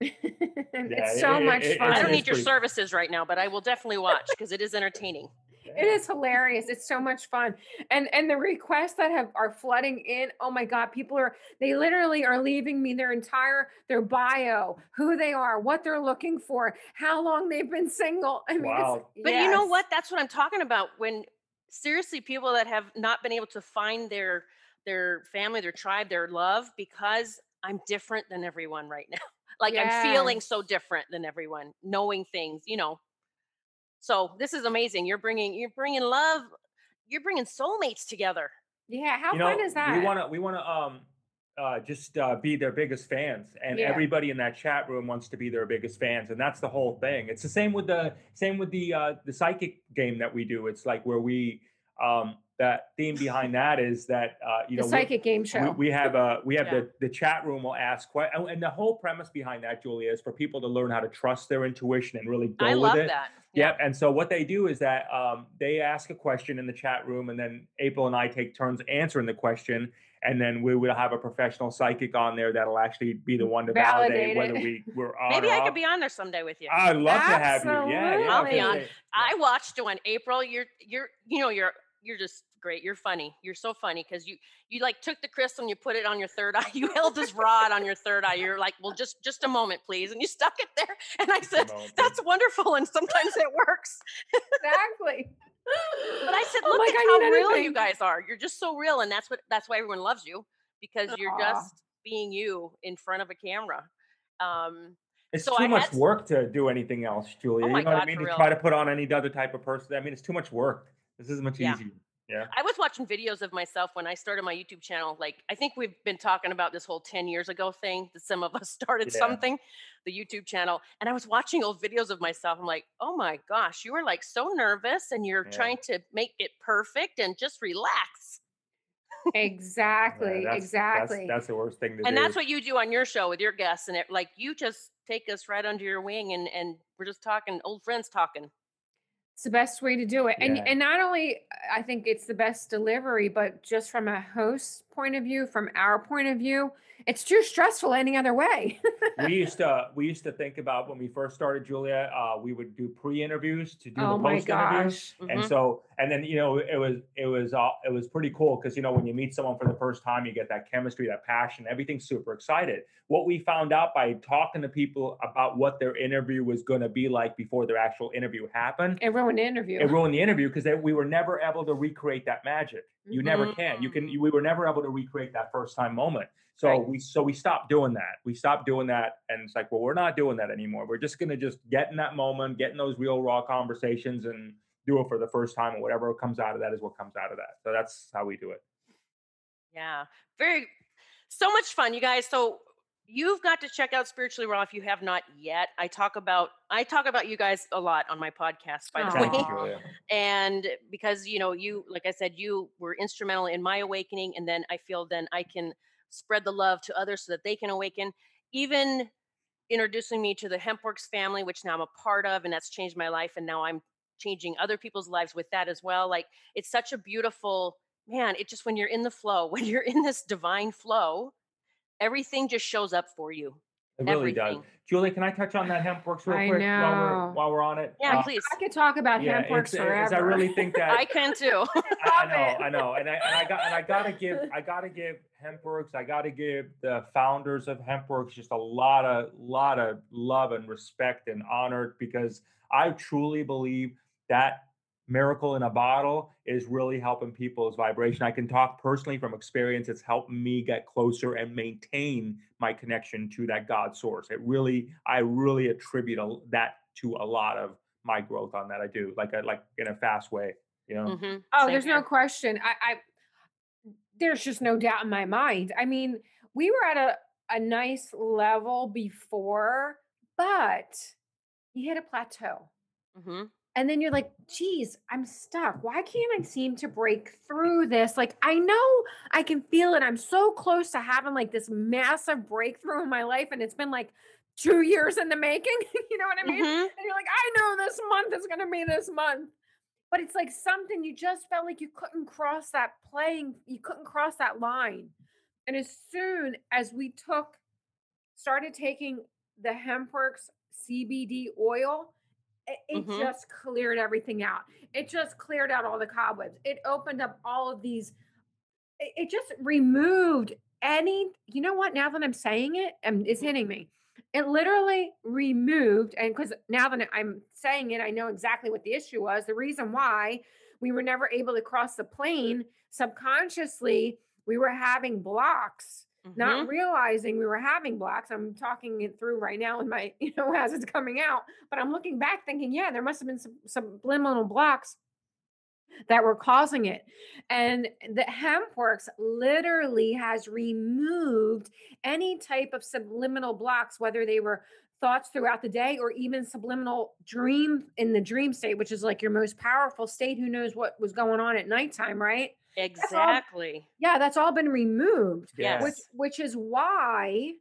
And Yeah, it's so it- much it- fun I don't need your pretty- services right now, but I will definitely watch because it is entertaining. it is hilarious it's so much fun and and the requests that have are flooding in oh my god people are they literally are leaving me their entire their bio who they are what they're looking for how long they've been single i mean Wow. it's, But you know what? That's what I'm talking about. When seriously, people that have not been able to find their their family, their tribe, their love, because I'm different than everyone right now. Like I'm feeling so different than everyone, knowing things, you know. So this is amazing. You're bringing you're bringing love. You're bringing soulmates together. Yeah, how you know, fun is that? We want to we want to um uh, just uh, be their biggest fans, and Yeah. everybody in that chat room wants to be their biggest fans, and that's the whole thing. It's the same with the same with the uh, the psychic game that we do. It's like where we um, that theme behind that is that uh, you the know we- psychic game show. we, we have a we have Yeah. the the chat room will ask questions, and the whole premise behind that, Julia, is for people to learn how to trust their intuition and really go I with love it. that. Yep. And so what they do is that um, they ask a question in the chat room, and then April and I take turns answering the question, and then we will have a professional psychic on there that'll actually be the one to validate, Validate whether we we're on. Maybe I off. could be on there someday with you. I'd love to have you. Yeah, yeah. I'll be on. I watched one. April, you're you're you know you're you're just great. You're funny. You're so funny because you you like took the crystal and you put it on your third eye. You held this rod on your third eye. You're like, well, just just a moment, please, and you stuck it there. And I said, that's wonderful, and sometimes it works. exactly. But I said, Oh look my like it's I how real anything. you guys are. You're just so real, and that's what that's why everyone loves you because you're Aw. just being you in front of a camera. Um, It's So too I much had work to do anything else, Julia. Oh you know what I mean? To real. try to put on any other type of person. I mean, it's too much work. This is much Yeah. easier. Yeah. I was watching videos of myself when I started my YouTube channel. Like, I think we've been talking about this whole 10 years ago thing that some of us started Yeah. something, the YouTube channel. And I was watching old videos of myself. I'm like, oh my gosh, you were like so nervous and you're Yeah. trying to make it perfect and just relax. Yeah, Exactly. that's, exactly. That's, that's the worst thing to And do. And that's what you do on your show with your guests. And it, like, you just take us right under your wing and, and we're just talking, old friends talking. It's the best way to do it. And and not only I think it's the best delivery, but just from a host point of view, from our point of view, it's too stressful any other way. we used to we used to think about when we first started Julia. Uh, we would do pre-interviews to do oh the post interviews. gosh. And so, and then you know, it was it was uh, it was pretty cool because you know when you meet someone for the first time, you get that chemistry, that passion, everything's super excited. What we found out by talking to people about what their interview was going to be like before their actual interview happened, It ruined the interview. it ruined the interview because we were never able to recreate that magic. You never can. You can. Mm. We were never able to recreate that first time moment. So Right. we so we stopped doing that. We stopped doing that, and it's like, well, we're not doing that anymore. We're just gonna just get in that moment, get in those real raw conversations, and do it for the first time, and whatever comes out of that is what comes out of that. So that's how we do it. Yeah, very, so much fun, you guys. So you've got to check out Spiritually Raw if you have not yet. I talk about I talk about you guys a lot on my podcast, by the way. you, And because you know, you like I said, you were instrumental in my awakening, and then I feel then I can spread the love to others so that they can awaken. Even introducing me to the HempWorx family, which now I'm a part of, and that's changed my life. And now I'm changing other people's lives with that as well. Like it's such a beautiful man. It just when you're in the flow, when you're in this divine flow, everything just shows up for you. It really Everything. does. Julie, can I touch on that HempWorx real I quick while we're while we're on it? Yeah, Uh, please. I could talk about yeah, HempWorx it's- it's- forever. I really think that I can too. I, I know, it. I know, and I and I got and I gotta give I gotta give HempWorx, I gotta give the founders of HempWorx just a lot of lot of love and respect and honor because I truly believe that miracle in a bottle is really helping people's vibration. I can talk personally from experience. It's helped me get closer and maintain my connection to that God source. It really, I really attribute a, that to a lot of my growth on that. I do like a, like in a fast way, you know. Mhm, Oh, same there's no question. I, I there's just no doubt in my mind. I mean, we were at a, a nice level before, but you hit a plateau. Mhm. And then you're like, geez, I'm stuck. Why can't I seem to break through this? Like, I know I can feel it. I'm so close to having like this massive breakthrough in my life. And it's been like two years in the making. you know what I mean? Mhm. And you're like, I know this month is going to be this month. But it's like something you just felt like you couldn't cross that playing, you couldn't cross that line. And as soon as we took, started taking the HempWorx CBD oil, it, it Mhm. just cleared everything out. It just cleared out all the cobwebs. It opened up all of these, it, it just removed any, you know what? Now that I'm saying it, um, it's hitting me. It literally removed, and because now that I'm saying it, I know exactly what the issue was. The reason why we were never able to cross the plane subconsciously, we were having blocks, Mhm. not realizing we were having blocks. I'm talking it through right now in my, you know, as it's coming out, but I'm looking back thinking, yeah, there must have been some subliminal blocks that were causing it. And the HempWorx literally has removed any type of subliminal blocks, whether they were thoughts throughout the day or even subliminal dream in the dream state, which is like your most powerful state. Who knows what was going on at nighttime, right? All- Exactly. Yeah, that's all been removed, Yes. which which is why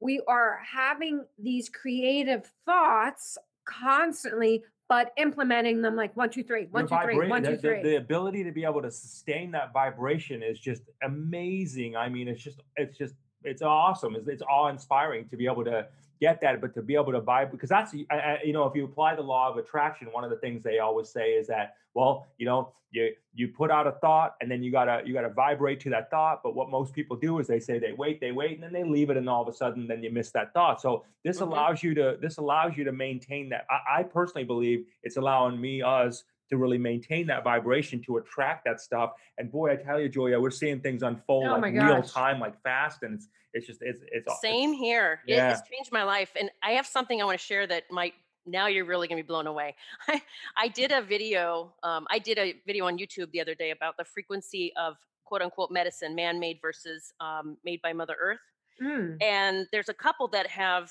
we are having these creative thoughts constantly, but implementing them like one, two, three, one, two, three, one, the, two, the- the ability to be able to sustain that vibration is just amazing. I mean, it's just, it's just, it's awesome. It's, it's awe inspiring to be able to get that, but to be able to vibe because that's, you know, if you apply the law of attraction, one of the things they always say is that, well, you know, you you put out a thought and then you gotta you gotta vibrate to that thought. But what most people do is they say they wait, they wait, and then they leave it, and all of a sudden then you miss that thought. So this Mhm. allows you to this allows you to maintain that. I, I personally believe it's allowing me us to really maintain that vibration to attract that stuff. And boy, I tell you, Julia, we're seeing things unfold Oh like real time, like fast, and it's it's just it's it's aw- it's- Same here. It Yeah. has changed my life. And I have something I want to share that might now you're really gonna be blown away. I, I did a video, um, I did a video on YouTube the other day about the frequency of quote unquote medicine, man-made versus um, made by Mother Earth. Mm. And there's a couple that have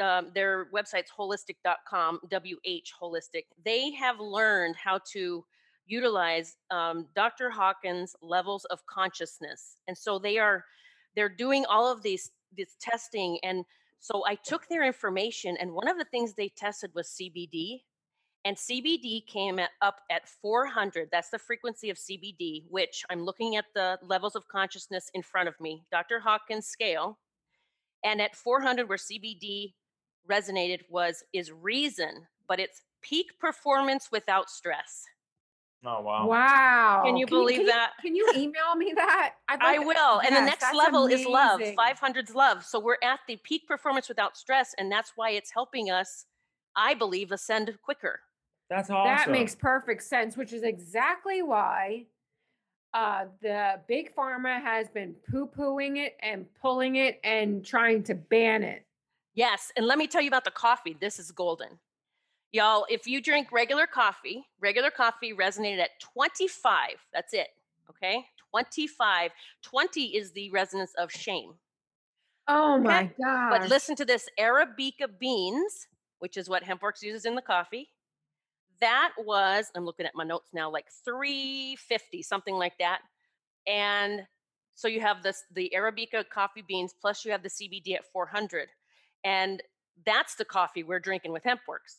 um, their website's holistic.com, WH Holistic. They have learned how to utilize um, Dr. Hawkins' levels of consciousness, and so they are they're doing all of these this testing. And so I took their information, and one of the things they tested was CBD, and CBD came at, up at 400. That's the frequency of CBD, which I'm looking at the levels of consciousness in front of me, Dr. Hawkins scale. And at 400, where CBD resonated, was is reason, but it's peak performance without stress. oh wow. Wow. Can you believe can that? can you email me that? I'd I like- will. and the next that's level is love. 500's love. So we're at the peak performance without stress. And that's why it's helping us, I believe, ascend quicker. That's awesome. That makes perfect sense, which is exactly why uh, the big pharma has been poo pooing it and pulling it and trying to ban it. Yes. And let me tell you about the coffee. This is golden. Y'all, if you drink regular coffee, regular coffee resonated at 25. That's it. Okay. 25. 20 is the resonance of shame. Oh my Okay, god! But listen to this Arabica beans, which is what HempWorx uses in the coffee. That was, I'm looking at my notes now, like 350, something like that. And so you have this the Arabica coffee beans, plus you have the CBD at 400. And that's the coffee we're drinking with HempWorx.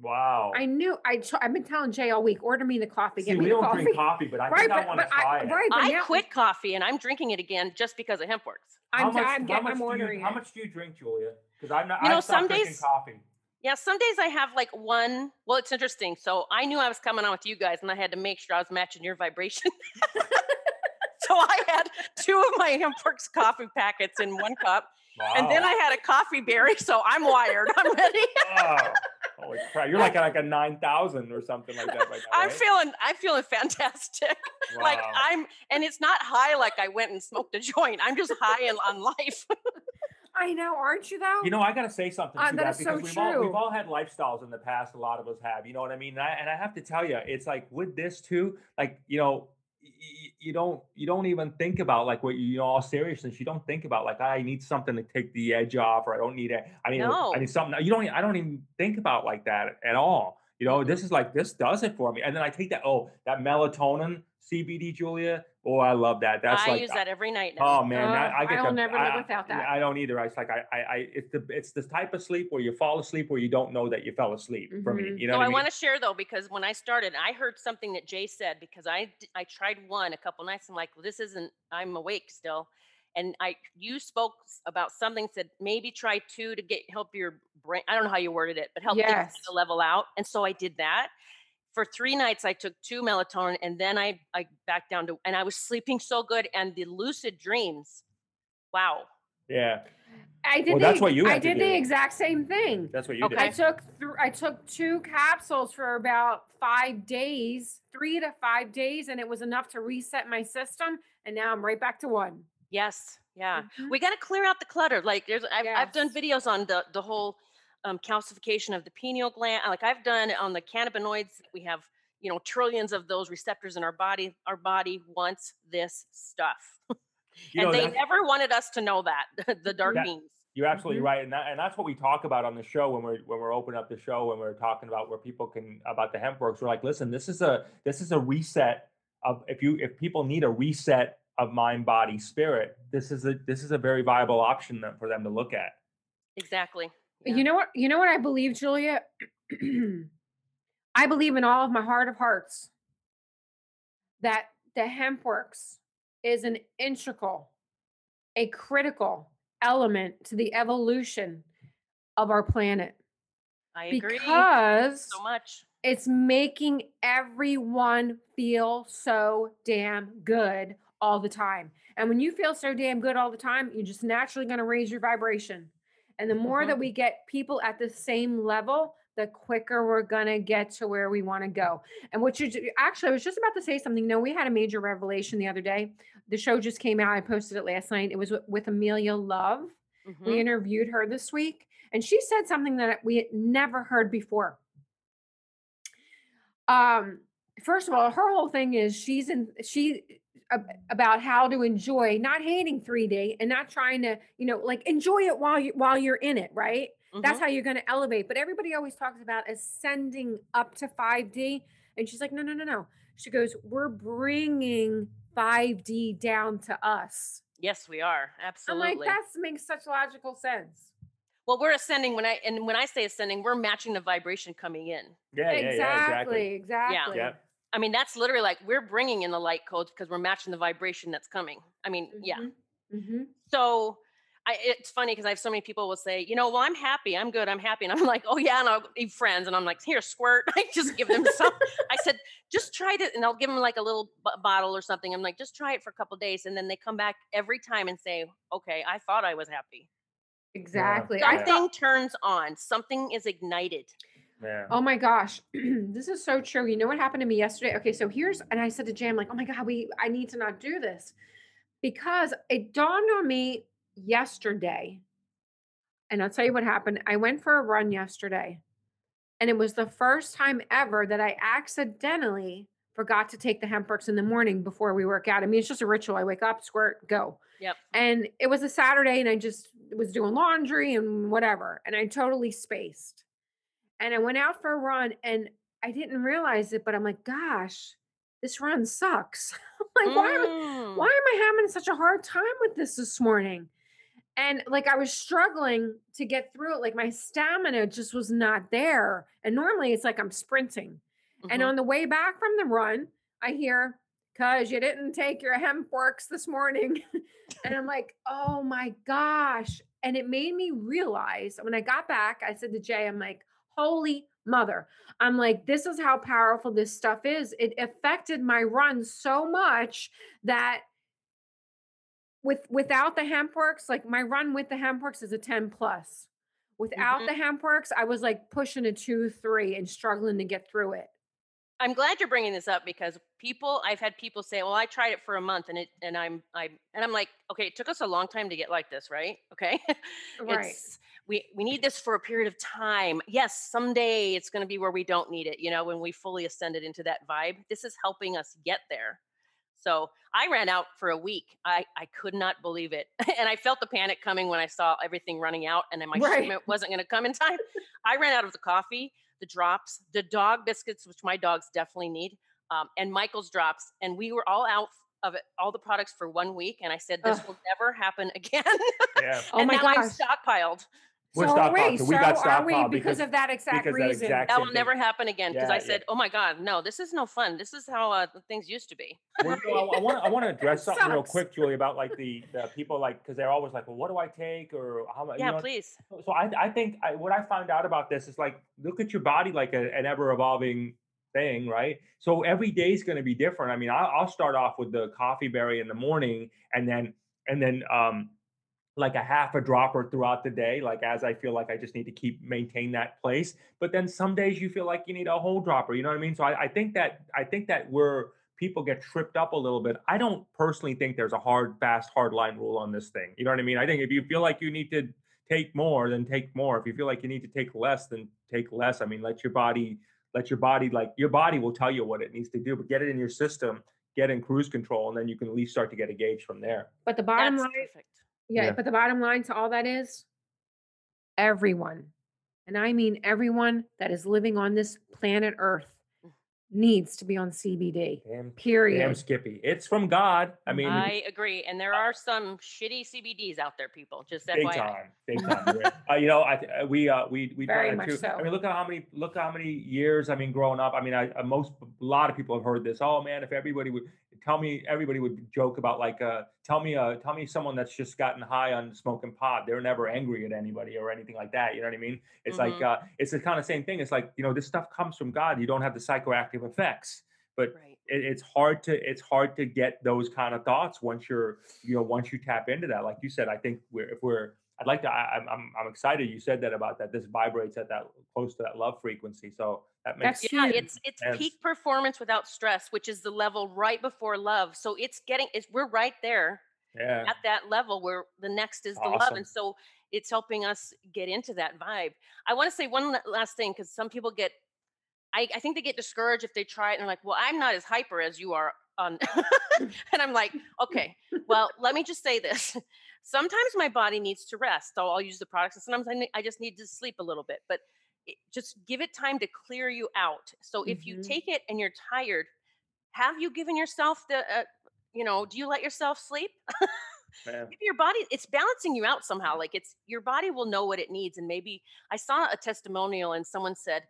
wow. I knew I. T- I've been telling Jay all week. Order me the coffee. See, Get me we the don't coffee. drink coffee, but I right, think I want to but I, try it. right, but I now quit coffee and I'm drinking it again just because of HempWorx. I'm, how much, I'm, how getting, much I'm do ordering you, How much do you drink, Julia? Because I'm not. You know, I some days- coffee. Yeah, some days I have like one. Well, it's interesting. So I knew I was coming on with you guys, and I had to make sure I was matching your vibration. so I had two of my HempWorx coffee packets in one cup, and then I had a coffee berry. So I'm wired. I'm ready. Oh, holy crap! You're like like a nine thousand or something like that right now. I'm right? feeling. I'm feeling fantastic. Like I'm, and it's not high like I went and smoked a joint. I'm just high on, on life. I know, aren't you though? You know, I gotta say something Uh, to that that is so because we've all we've all had lifestyles in the past. A lot of us have. You know what I mean? And I, and I have to tell you, it's like with this too. Like you know, y- y- you don't you don't even think about like what you, you know all seriousness. You don't think about like I need something to take the edge off, or I don't need it. I need No. I need something. You don't. I don't even think about like that at all. You know, this is like this does it for me. And then I take that oh that melatonin CBD, Julia. Oh, I love that. That's like, I like use that every night now. Oh man, that, Uh, I get I'll the, never live without that. I don't either. It's like I, I, I, it's the, it's the type of sleep where you fall asleep where you don't know that you fell asleep. For me, Mhm. you know. so what I I mean? want to share though because when I started, I heard something that Jay said because I I tried one a couple nights. I'm like, well, this isn't. I'm awake still, and I you spoke about something said maybe try two to get help your brain. I don't know how you worded it, but help things Yes. to level out. And so I did that. For three nights, I took two melatonin, and then I I backed down to, and I was sleeping so good, and the lucid dreams. Wow. Yeah, I did. Well, the, that's what you I did the exact same thing. that's what you Okay. I took th- I took two capsules for about five days, three to five days, and it was enough to reset my system. And now I'm right back to one. Yes. Yeah. Mhm. We got to clear out the clutter. Like there's, I've, I've done videos on the the whole um, calcification of the pineal gland. Like I've done on the cannabinoids. We have you know trillions of those receptors in our body. Our body wants this stuff, and know, they never wanted us to know that the dark That- beans. You're absolutely Mhm. right, and that, and that's what we talk about on the show when we're when we're opening up the show when we're talking about where people can about the HempWorx. We're like, listen, this is a this is a reset of if you if people need a reset of mind, body, spirit, this is a this is a very viable option for them to look at. Exactly. You know what? You know what I believe, Julia. I believe in all of my heart of hearts that the HempWorx is an integral, a critical element to the evolution of our planet I agree because so much. it's making everyone feel so damn good all the time. And when you feel so damn good all the time, you're just naturally going to raise your vibration. And the more Mhm. that we get people at the same level, the quicker we're gonna get to where we want to go. And what you do- actually, I was just about to say something. No, we had a major revelation the other day. The show just came out. I posted it last night. It was with, Amelia Love. Mhm. We interviewed her this week, and she said something that we had never heard before. Um, first of all, her whole thing is she's in she about how to enjoy not hating 3D and not trying to, you know, like enjoy it while you while you're in it, right? That's Mhm. how you're going to elevate. But everybody always talks about ascending up to 5D, and she's like, no, no, no, no. She goes, we're bringing 5D down to us. Yes, we are. Absolutely. I'm Absolutely. like, that makes such logical sense. well, we're ascending when I and when I say ascending, we're matching the vibration coming in. Yeah, yeah, exactly, yeah, exactly. exactly. Yeah. I mean, that's literally like we're bringing in the light codes because we're matching the vibration that's coming. I mean, yeah. hmm So I, it's funny because I have so many people will say, you know, well, I'm happy, I'm good, I'm happy, and I'm like, oh yeah, and I'll be friends, and I'm like, here, squirt. I just give them some. I said, just try it, and I'll give them like a little b- bottle or something. I'm like, just try it for a couple days, and then they come back every time and say, okay, I thought I was happy. Exactly. I Yeah. thought, Something turns on, something is ignited. Yeah. oh my gosh, this is so true. You know what happened to me yesterday? Okay, so here's, and I said to Jam, like, oh my God, we, I need to not do this because it dawned on me yesterday. And I'll tell you what happened. I went for a run yesterday, and it was the first time ever that I accidentally forgot to take the HempWorx in the morning before we work out. I mean, it's just a ritual. I wake up, squirt, go. Yep. And it was a Saturday, and I just was doing laundry and whatever, and I totally spaced. And I went out for a run, and I didn't realize it, but I'm like, gosh, this run sucks. like, why am I, Mm. why am I having such a hard time with this this morning? And like I was struggling to get through it. Like my stamina just was not there. And normally it's like I'm sprinting. And Mhm. on the way back from the run, I hear, cause you didn't take your HempWorx this morning. and I'm like, oh my gosh. And it made me realize when I got back, I said to Jay, I'm like, holy mother. I'm like, this is how powerful this stuff is. It affected my run so much that with without the HempWorx, like my run with the HempWorx is a 10 plus. Without Mhm. the HempWorx, I was like pushing a two, three and struggling to get through it. I'm glad you're bringing this up because people I've had people say, "Well, I tried it for a month and it and I'm I'm and I'm like, okay, it took us a long time to get like this, right? Okay, Right. it's we we need this for a period of time. Yes, someday it's going to be where we don't need it. You know, when we fully ascended into that vibe. This is helping us get there. So I ran out for a week. I I could not believe it, and I felt the panic coming when I saw everything running out, and then my Right. shipment wasn't going to come in time. I ran out of the coffee, the drops, the dog biscuits, which my dogs definitely need, um, and Michael's drops, and we were all out of it, all the products for one week. And I said, this Ugh. will never happen again. Yeah. Oh and my now I'm stockpiled. We're so are we. stockpiled, so we so got are we because, because- of that exact because that reason. exact- That will thing. never happen again because Yeah, I yeah. said, "Oh my God, no! This is no fun. This is how uh, things used to be." Well, you know, I want I want to address It something real quick, Julie, about like the the people like because they're always like, well, what do I take or how much? Yeah, you know, please. So so I, I think I, what I found out about this is like look at your body like a, an ever evolving thing, right? So every day is going to be different. I mean, I'll, I'll start off with the coffee berry in the morning, and then and then um like a half a dropper throughout the day, like as I feel like I just need to keep maintain that place. But then some days you feel like you need a whole dropper. You know what I mean? So I, I think that I think that we're people get tripped up a little bit. I don't personally think there's a hard, fast, hard line rule on this thing. You know what I mean? I think if you feel like you need to take more, then take more. If you feel like you need to take less, then take less. I mean, let your body, let your body, like your body will tell you what it needs to do, but get it in your system, get in cruise control, and then you can at least start to get a gauge from there. But the bottom That's line, perfect. Yeah, Yeah. but the bottom line to all that is everyone, and I mean everyone that is living on this planet Earth Mm. needs to be on CBD. Damn, Period. damn Skippy. It's from God. I mean, I agree, and there are some shitty CBDs out there, people. Just big FYI. time, big time. uh, you know, I uh, we uh, we we Very much too. so. I mean, look at how many look how many years. I mean, growing up. I mean, I uh, most a lot of people have heard this. Oh man, if everybody would tell me, everybody would joke about like, uh, tell me, uh, tell me someone that's just gotten high on smoking pot. They're never angry at anybody or anything like that. You know what I mean? It's like Mhm. uh, it's the kind of same thing. It's like you know, this stuff comes from God. You don't have the psychoactive effects, but Right. it, it's hard to it's hard to get those kind of thoughts once you're you know once you tap into that like you said i think we're if we're I'd like to. I, I'm I'm I'm excited. You said that about that. This vibrates at that close to that love frequency. So that makes That's Yeah, it's it's sense. peak performance without stress, which is the level right before love. So it's getting it's we're right there yeah. at that level where the next is the love and so it's helping us get into that vibe i want to say one last thing because some people get I, I think they get discouraged if they try it and they're like well i'm not as hyper as you are on and i'm like okay well let me just say this sometimes my body needs to rest so i'll use the products and sometimes i, ne- I just need to sleep a little bit but it, just give it time to clear you out. So if you Mhm. take it and you're tired have you given yourself the uh, you know do you let yourself sleep? Maybe your body it's balancing you out somehow like it's your body will know what it needs and maybe i saw a testimonial and someone said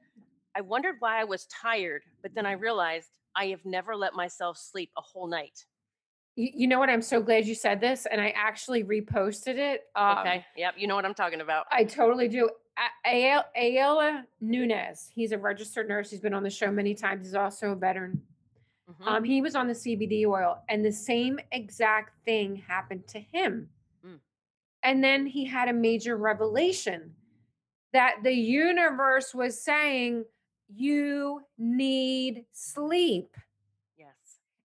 i wondered why i was tired but then i realized i have never let myself sleep a whole night You, you know what? I'm so glad you said this, and I actually reposted it. Um, okay yep you know what i'm talking about I totally do. Ael- Ayala Nunez, he's a registered nurse. He's been on the show many times. He's also a veteran. Mhm. Um, he was on the CBD oil, and the same exact thing happened to him. Mm. And then he had a major revelation that the universe was saying, You need sleep.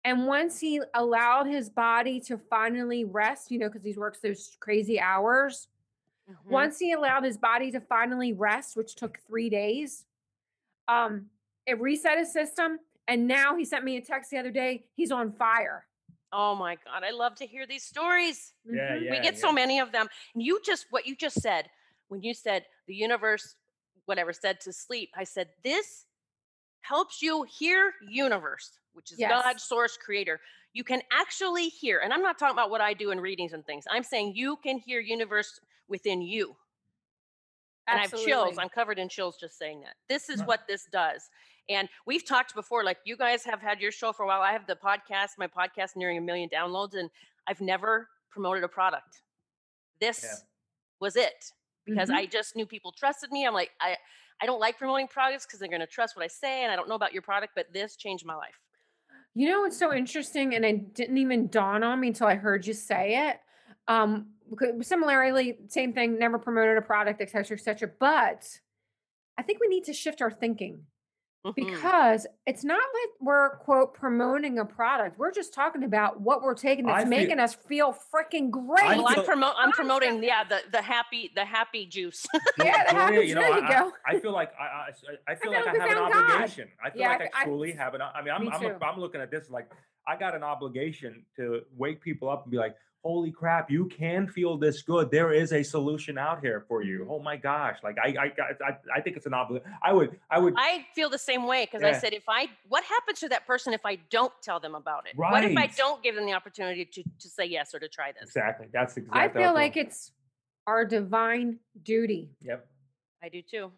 Yes And once he allowed his body to finally rest, you know, because he works those crazy hours, Mhm. once he allowed his body to finally rest, which took three days, um, it reset his system. And now he sent me a text the other day. He's on fire. oh my god i love to hear these stories Yeah, Mhm. yeah. we get so many of them and you just what you just said when you said the universe whatever said to sleep i said this helps you hear universe which is god source creator you can actually hear and i'm not talking about what i do in readings and things i'm saying you can hear universe within you and I have chills. I'm covered in chills just saying that. This is what this does. And we've talked before, like you guys have had your show for a while. I have the podcast, my podcast nearing a million downloads, and I've never promoted a product. This was it because Mhm. I just knew people trusted me. I'm like, I, I don't like promoting products because they're going to trust what I say, and I don't know about your product, but this changed my life. You know what's so interesting, and it didn't even dawn on me until I heard you say it. Um, similarly, same thing. Never promoted a product, et cetera, et cetera. But I think we need to shift our thinking Mhm. because it's not like we're quote promoting a product. We're just talking about what we're taking that's feel- making us feel freaking great. well, I'm, feel- promote, I'm promoting, yeah, the, the happy, the happy juice. Yeah, that Julia, happens. you know, There I, you I- go. I feel like I, I, I feel feel like like I have an found God. obligation. I feel Yeah, like I I- truly have an. I mean, I'm Me I'm, too. I'm looking at this like I got an obligation to wake people up and be like, "Holy crap, you can feel this good. There is a solution out here for you." Mhm. Oh my gosh, like I I I, I think it's an obligation. I would I would I feel the same way because I said, if I, what happens to that person if I don't tell them about it? Right. What if I don't give them the opportunity to, to say yes or to try this? exactly. That's exactly. I feel like it's our divine duty. Yep. I do too.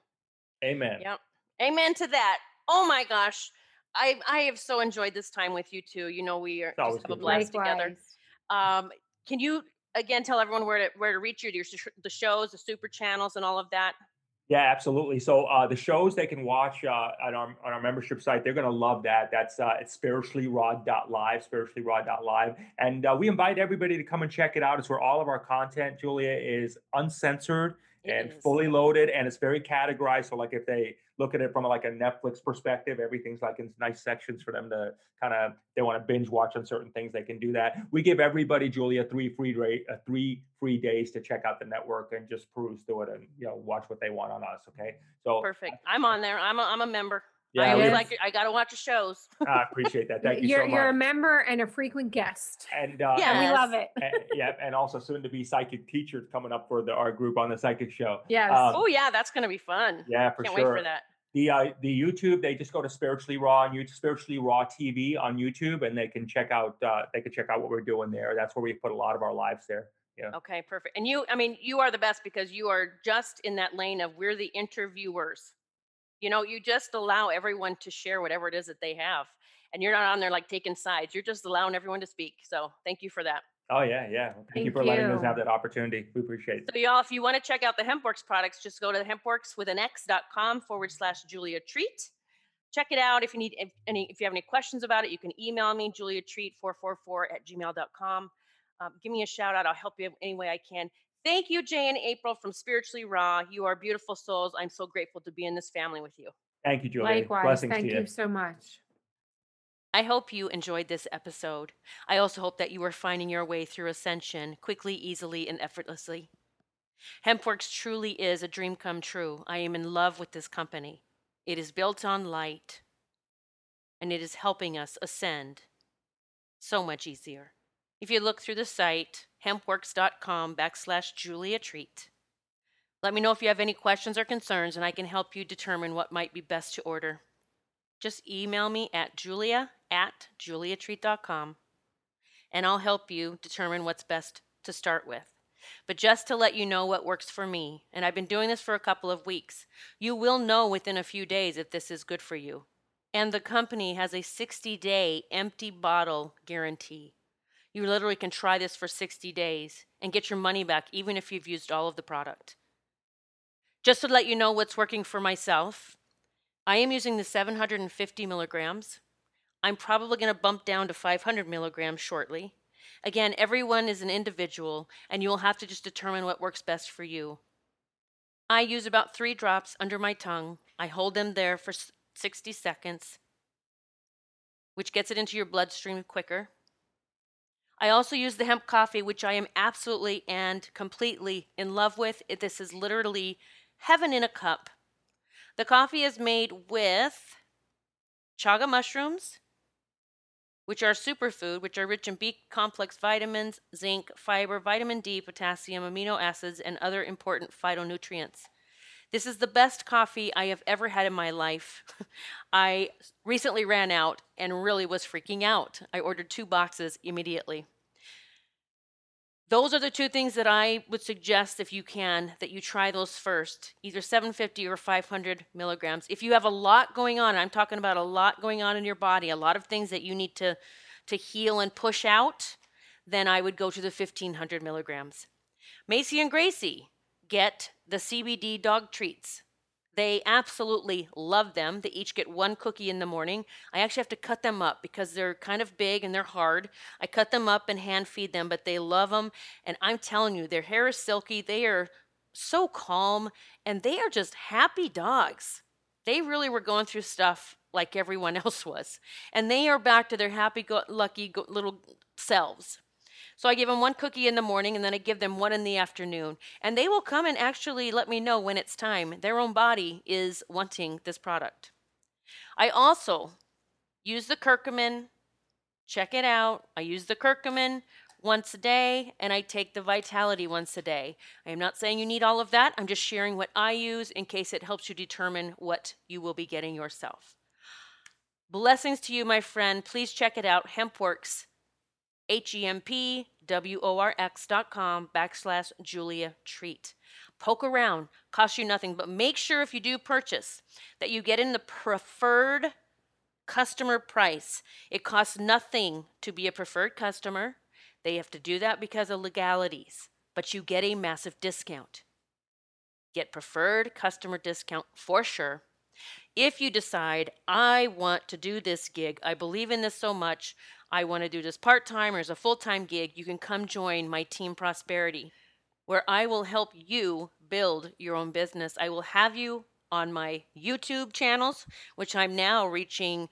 Amen. Yep. Amen to that. Oh my gosh. I, I have so enjoyed this time with you too. You know, we are always just have a good. blast together. Um, can you again tell everyone where to where to reach you, your, the shows, the super channels, and all of that? Yeah, absolutely. So uh, the shows they can watch uh, on our on our membership site, they're gonna love that. That's uh, it's spirituallyraw.live, spirituallyraw.live, and uh, we invite everybody to come and check it out. It's where all of our content, Julia, is uncensored It and is. fully loaded, and it's very categorized. So like if they look at it from like a Netflix perspective, everything's like in nice sections for them to kind of they want to binge watch on certain things. They can do that. We give everybody, Julia, three free rate, uh, three free days to check out the network and just peruse through it and you know watch what they want on us. Okay, so Perfect. I'm on there. I'm a, I'm a member. Yeah, I always we- like. I gotta watch the shows. I appreciate that. Thank you you're, so much. you're a member and a frequent guest. and uh, Yeah. And we love it. and, yeah, and also soon to be psychic teachers coming up for the our group on the psychic show. Yes. Um, oh yeah, that's gonna be fun. Yeah, for Can't sure. wait for that. The uh, the YouTube, they just go to spiritually raw on YouTube, spiritually raw TV on YouTube, and they can check out uh, they can check out what we're doing there. That's where we put a lot of our lives there. Yeah. Okay, perfect. And you, I mean, you are the best because you are just in that lane of we're the interviewers. You know, you just allow everyone to share whatever it is that they have. And you're not on there like taking sides. You're just allowing everyone to speak. So thank you for that. Oh yeah, yeah. Thank, you Thank for letting us have that opportunity. We appreciate it. So y'all, if you want to check out the HempWorx products, just go to hempworks with an x.com forward slash Julia Treat. Check it out. If you need if any, if you have any questions about it, you can email me, juliatreat444 at gmail.com. Um, give me a shout out. I'll help you any way I can. Thank you, Jay and April from Spiritually Raw. You are beautiful souls. I'm so grateful to be in this family with you. Thank you, Julia. Likewise. Blessings Thank to you you. so much. I hope you enjoyed this episode. I also hope that you are finding your way through ascension quickly, easily, and effortlessly. HempWorx truly is a dream come true. I am in love with this company. It is built on light, and it is helping us ascend so much easier. If you look through the site, hempworx.com backslash Julia Treat, let me know if you have any questions or concerns, and I can help you determine what might be best to order. Just email me at julia at juliatreat.com, and I'll help you determine what's best to start with. But just to let you know what works for me, and I've been doing this for a couple of weeks, you will know within a few days if this is good for you. And the company has a 60 day empty bottle guarantee. You literally can try this for 60 days and get your money back even if you've used all of the product. Just to let you know what's working for myself, I am using the 750 milligrams. I'm probably going to bump down to 500 milligrams shortly. Again, everyone is an individual, and you will have to just determine what works best for you. I use about three drops under my tongue. I hold them there for 60 seconds, which gets it into your bloodstream quicker. I also use the hemp coffee, which I am absolutely and completely in love with. It, this is literally heaven in a cup. The coffee is made with chaga mushrooms, which are superfood, which are rich in B complex vitamins, zinc, fiber, vitamin D, potassium, amino acids, and other important phytonutrients. This is the best coffee I have ever had in my life. I recently ran out and really was freaking out. I ordered two boxes immediately. Those are the two things that I would suggest, if you can, that you try those first, either 750 or 500 milligrams. If you have a lot going on, I'm talking about a lot going on in your body, a lot of things that you need to, to heal and push out, then I would go to the 1500 milligrams. Macy and Gracie get the CBD dog treats. They absolutely love them. They each get one cookie in the morning. I actually have to cut them up because they're kind of big and they're hard. I cut them up and hand feed them, but they love them. And I'm telling you, their hair is silky. They are so calm and they are just happy dogs. They really were going through stuff like everyone else was. And they are back to their happy, go- lucky go- little selves. So I give them one cookie in the morning and then I give them one in the afternoon. And they will come and actually let me know when it's time. Their own body is wanting this product. I also use the curcumin. Check it out. I use the curcumin once a day and I take the vitality once a day. I am not saying you need all of that. I'm just sharing what I use in case it helps you determine what you will be getting yourself. Blessings to you, my friend. Please check it out. HempWorx H-E-M-P-W-O-R-X dot com backslash Julia Treat. Poke around, cost you nothing, but make sure if you do purchase that you get in the preferred customer price. It costs nothing to be a preferred customer. They have to do that because of legalities, but you get a massive discount. Get preferred customer discount for sure. If you decide, I want to do this gig, I believe in this so much, I want to do this part time or as a full time gig, you can come join my Team Prosperity, where I will help you build your own business. I will have you on my YouTube channels, which I'm now reaching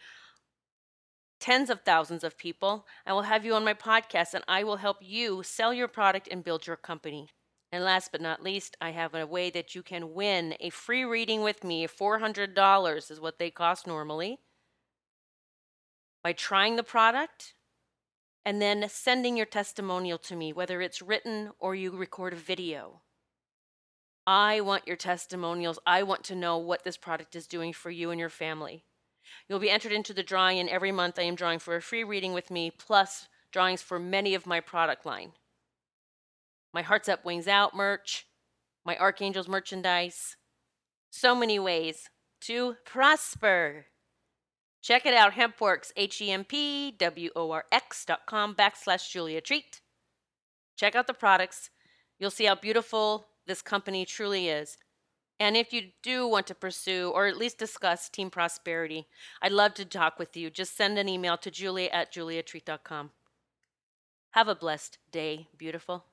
tens of thousands of people. I will have you on my podcast, and I will help you sell your product and build your company. And last but not least, I have a way that you can win a free reading with me. $400 is what they cost normally by trying the product and then sending your testimonial to me, whether it's written or you record a video. I want your testimonials. I want to know what this product is doing for you and your family. You'll be entered into the drawing, and every month I am drawing for a free reading with me, plus drawings for many of my product line. My Hearts Up, Wings Out merch, my Archangels merchandise. So many ways to prosper. Check it out, HempWorx, H-E-M-P-W-O-R-X dot com backslash Julia Treat. Check out the products. You'll see how beautiful this company truly is. And if you do want to pursue or at least discuss Team Prosperity, I'd love to talk with you. Just send an email to julia at juliatreat.com. Have a blessed day, beautiful.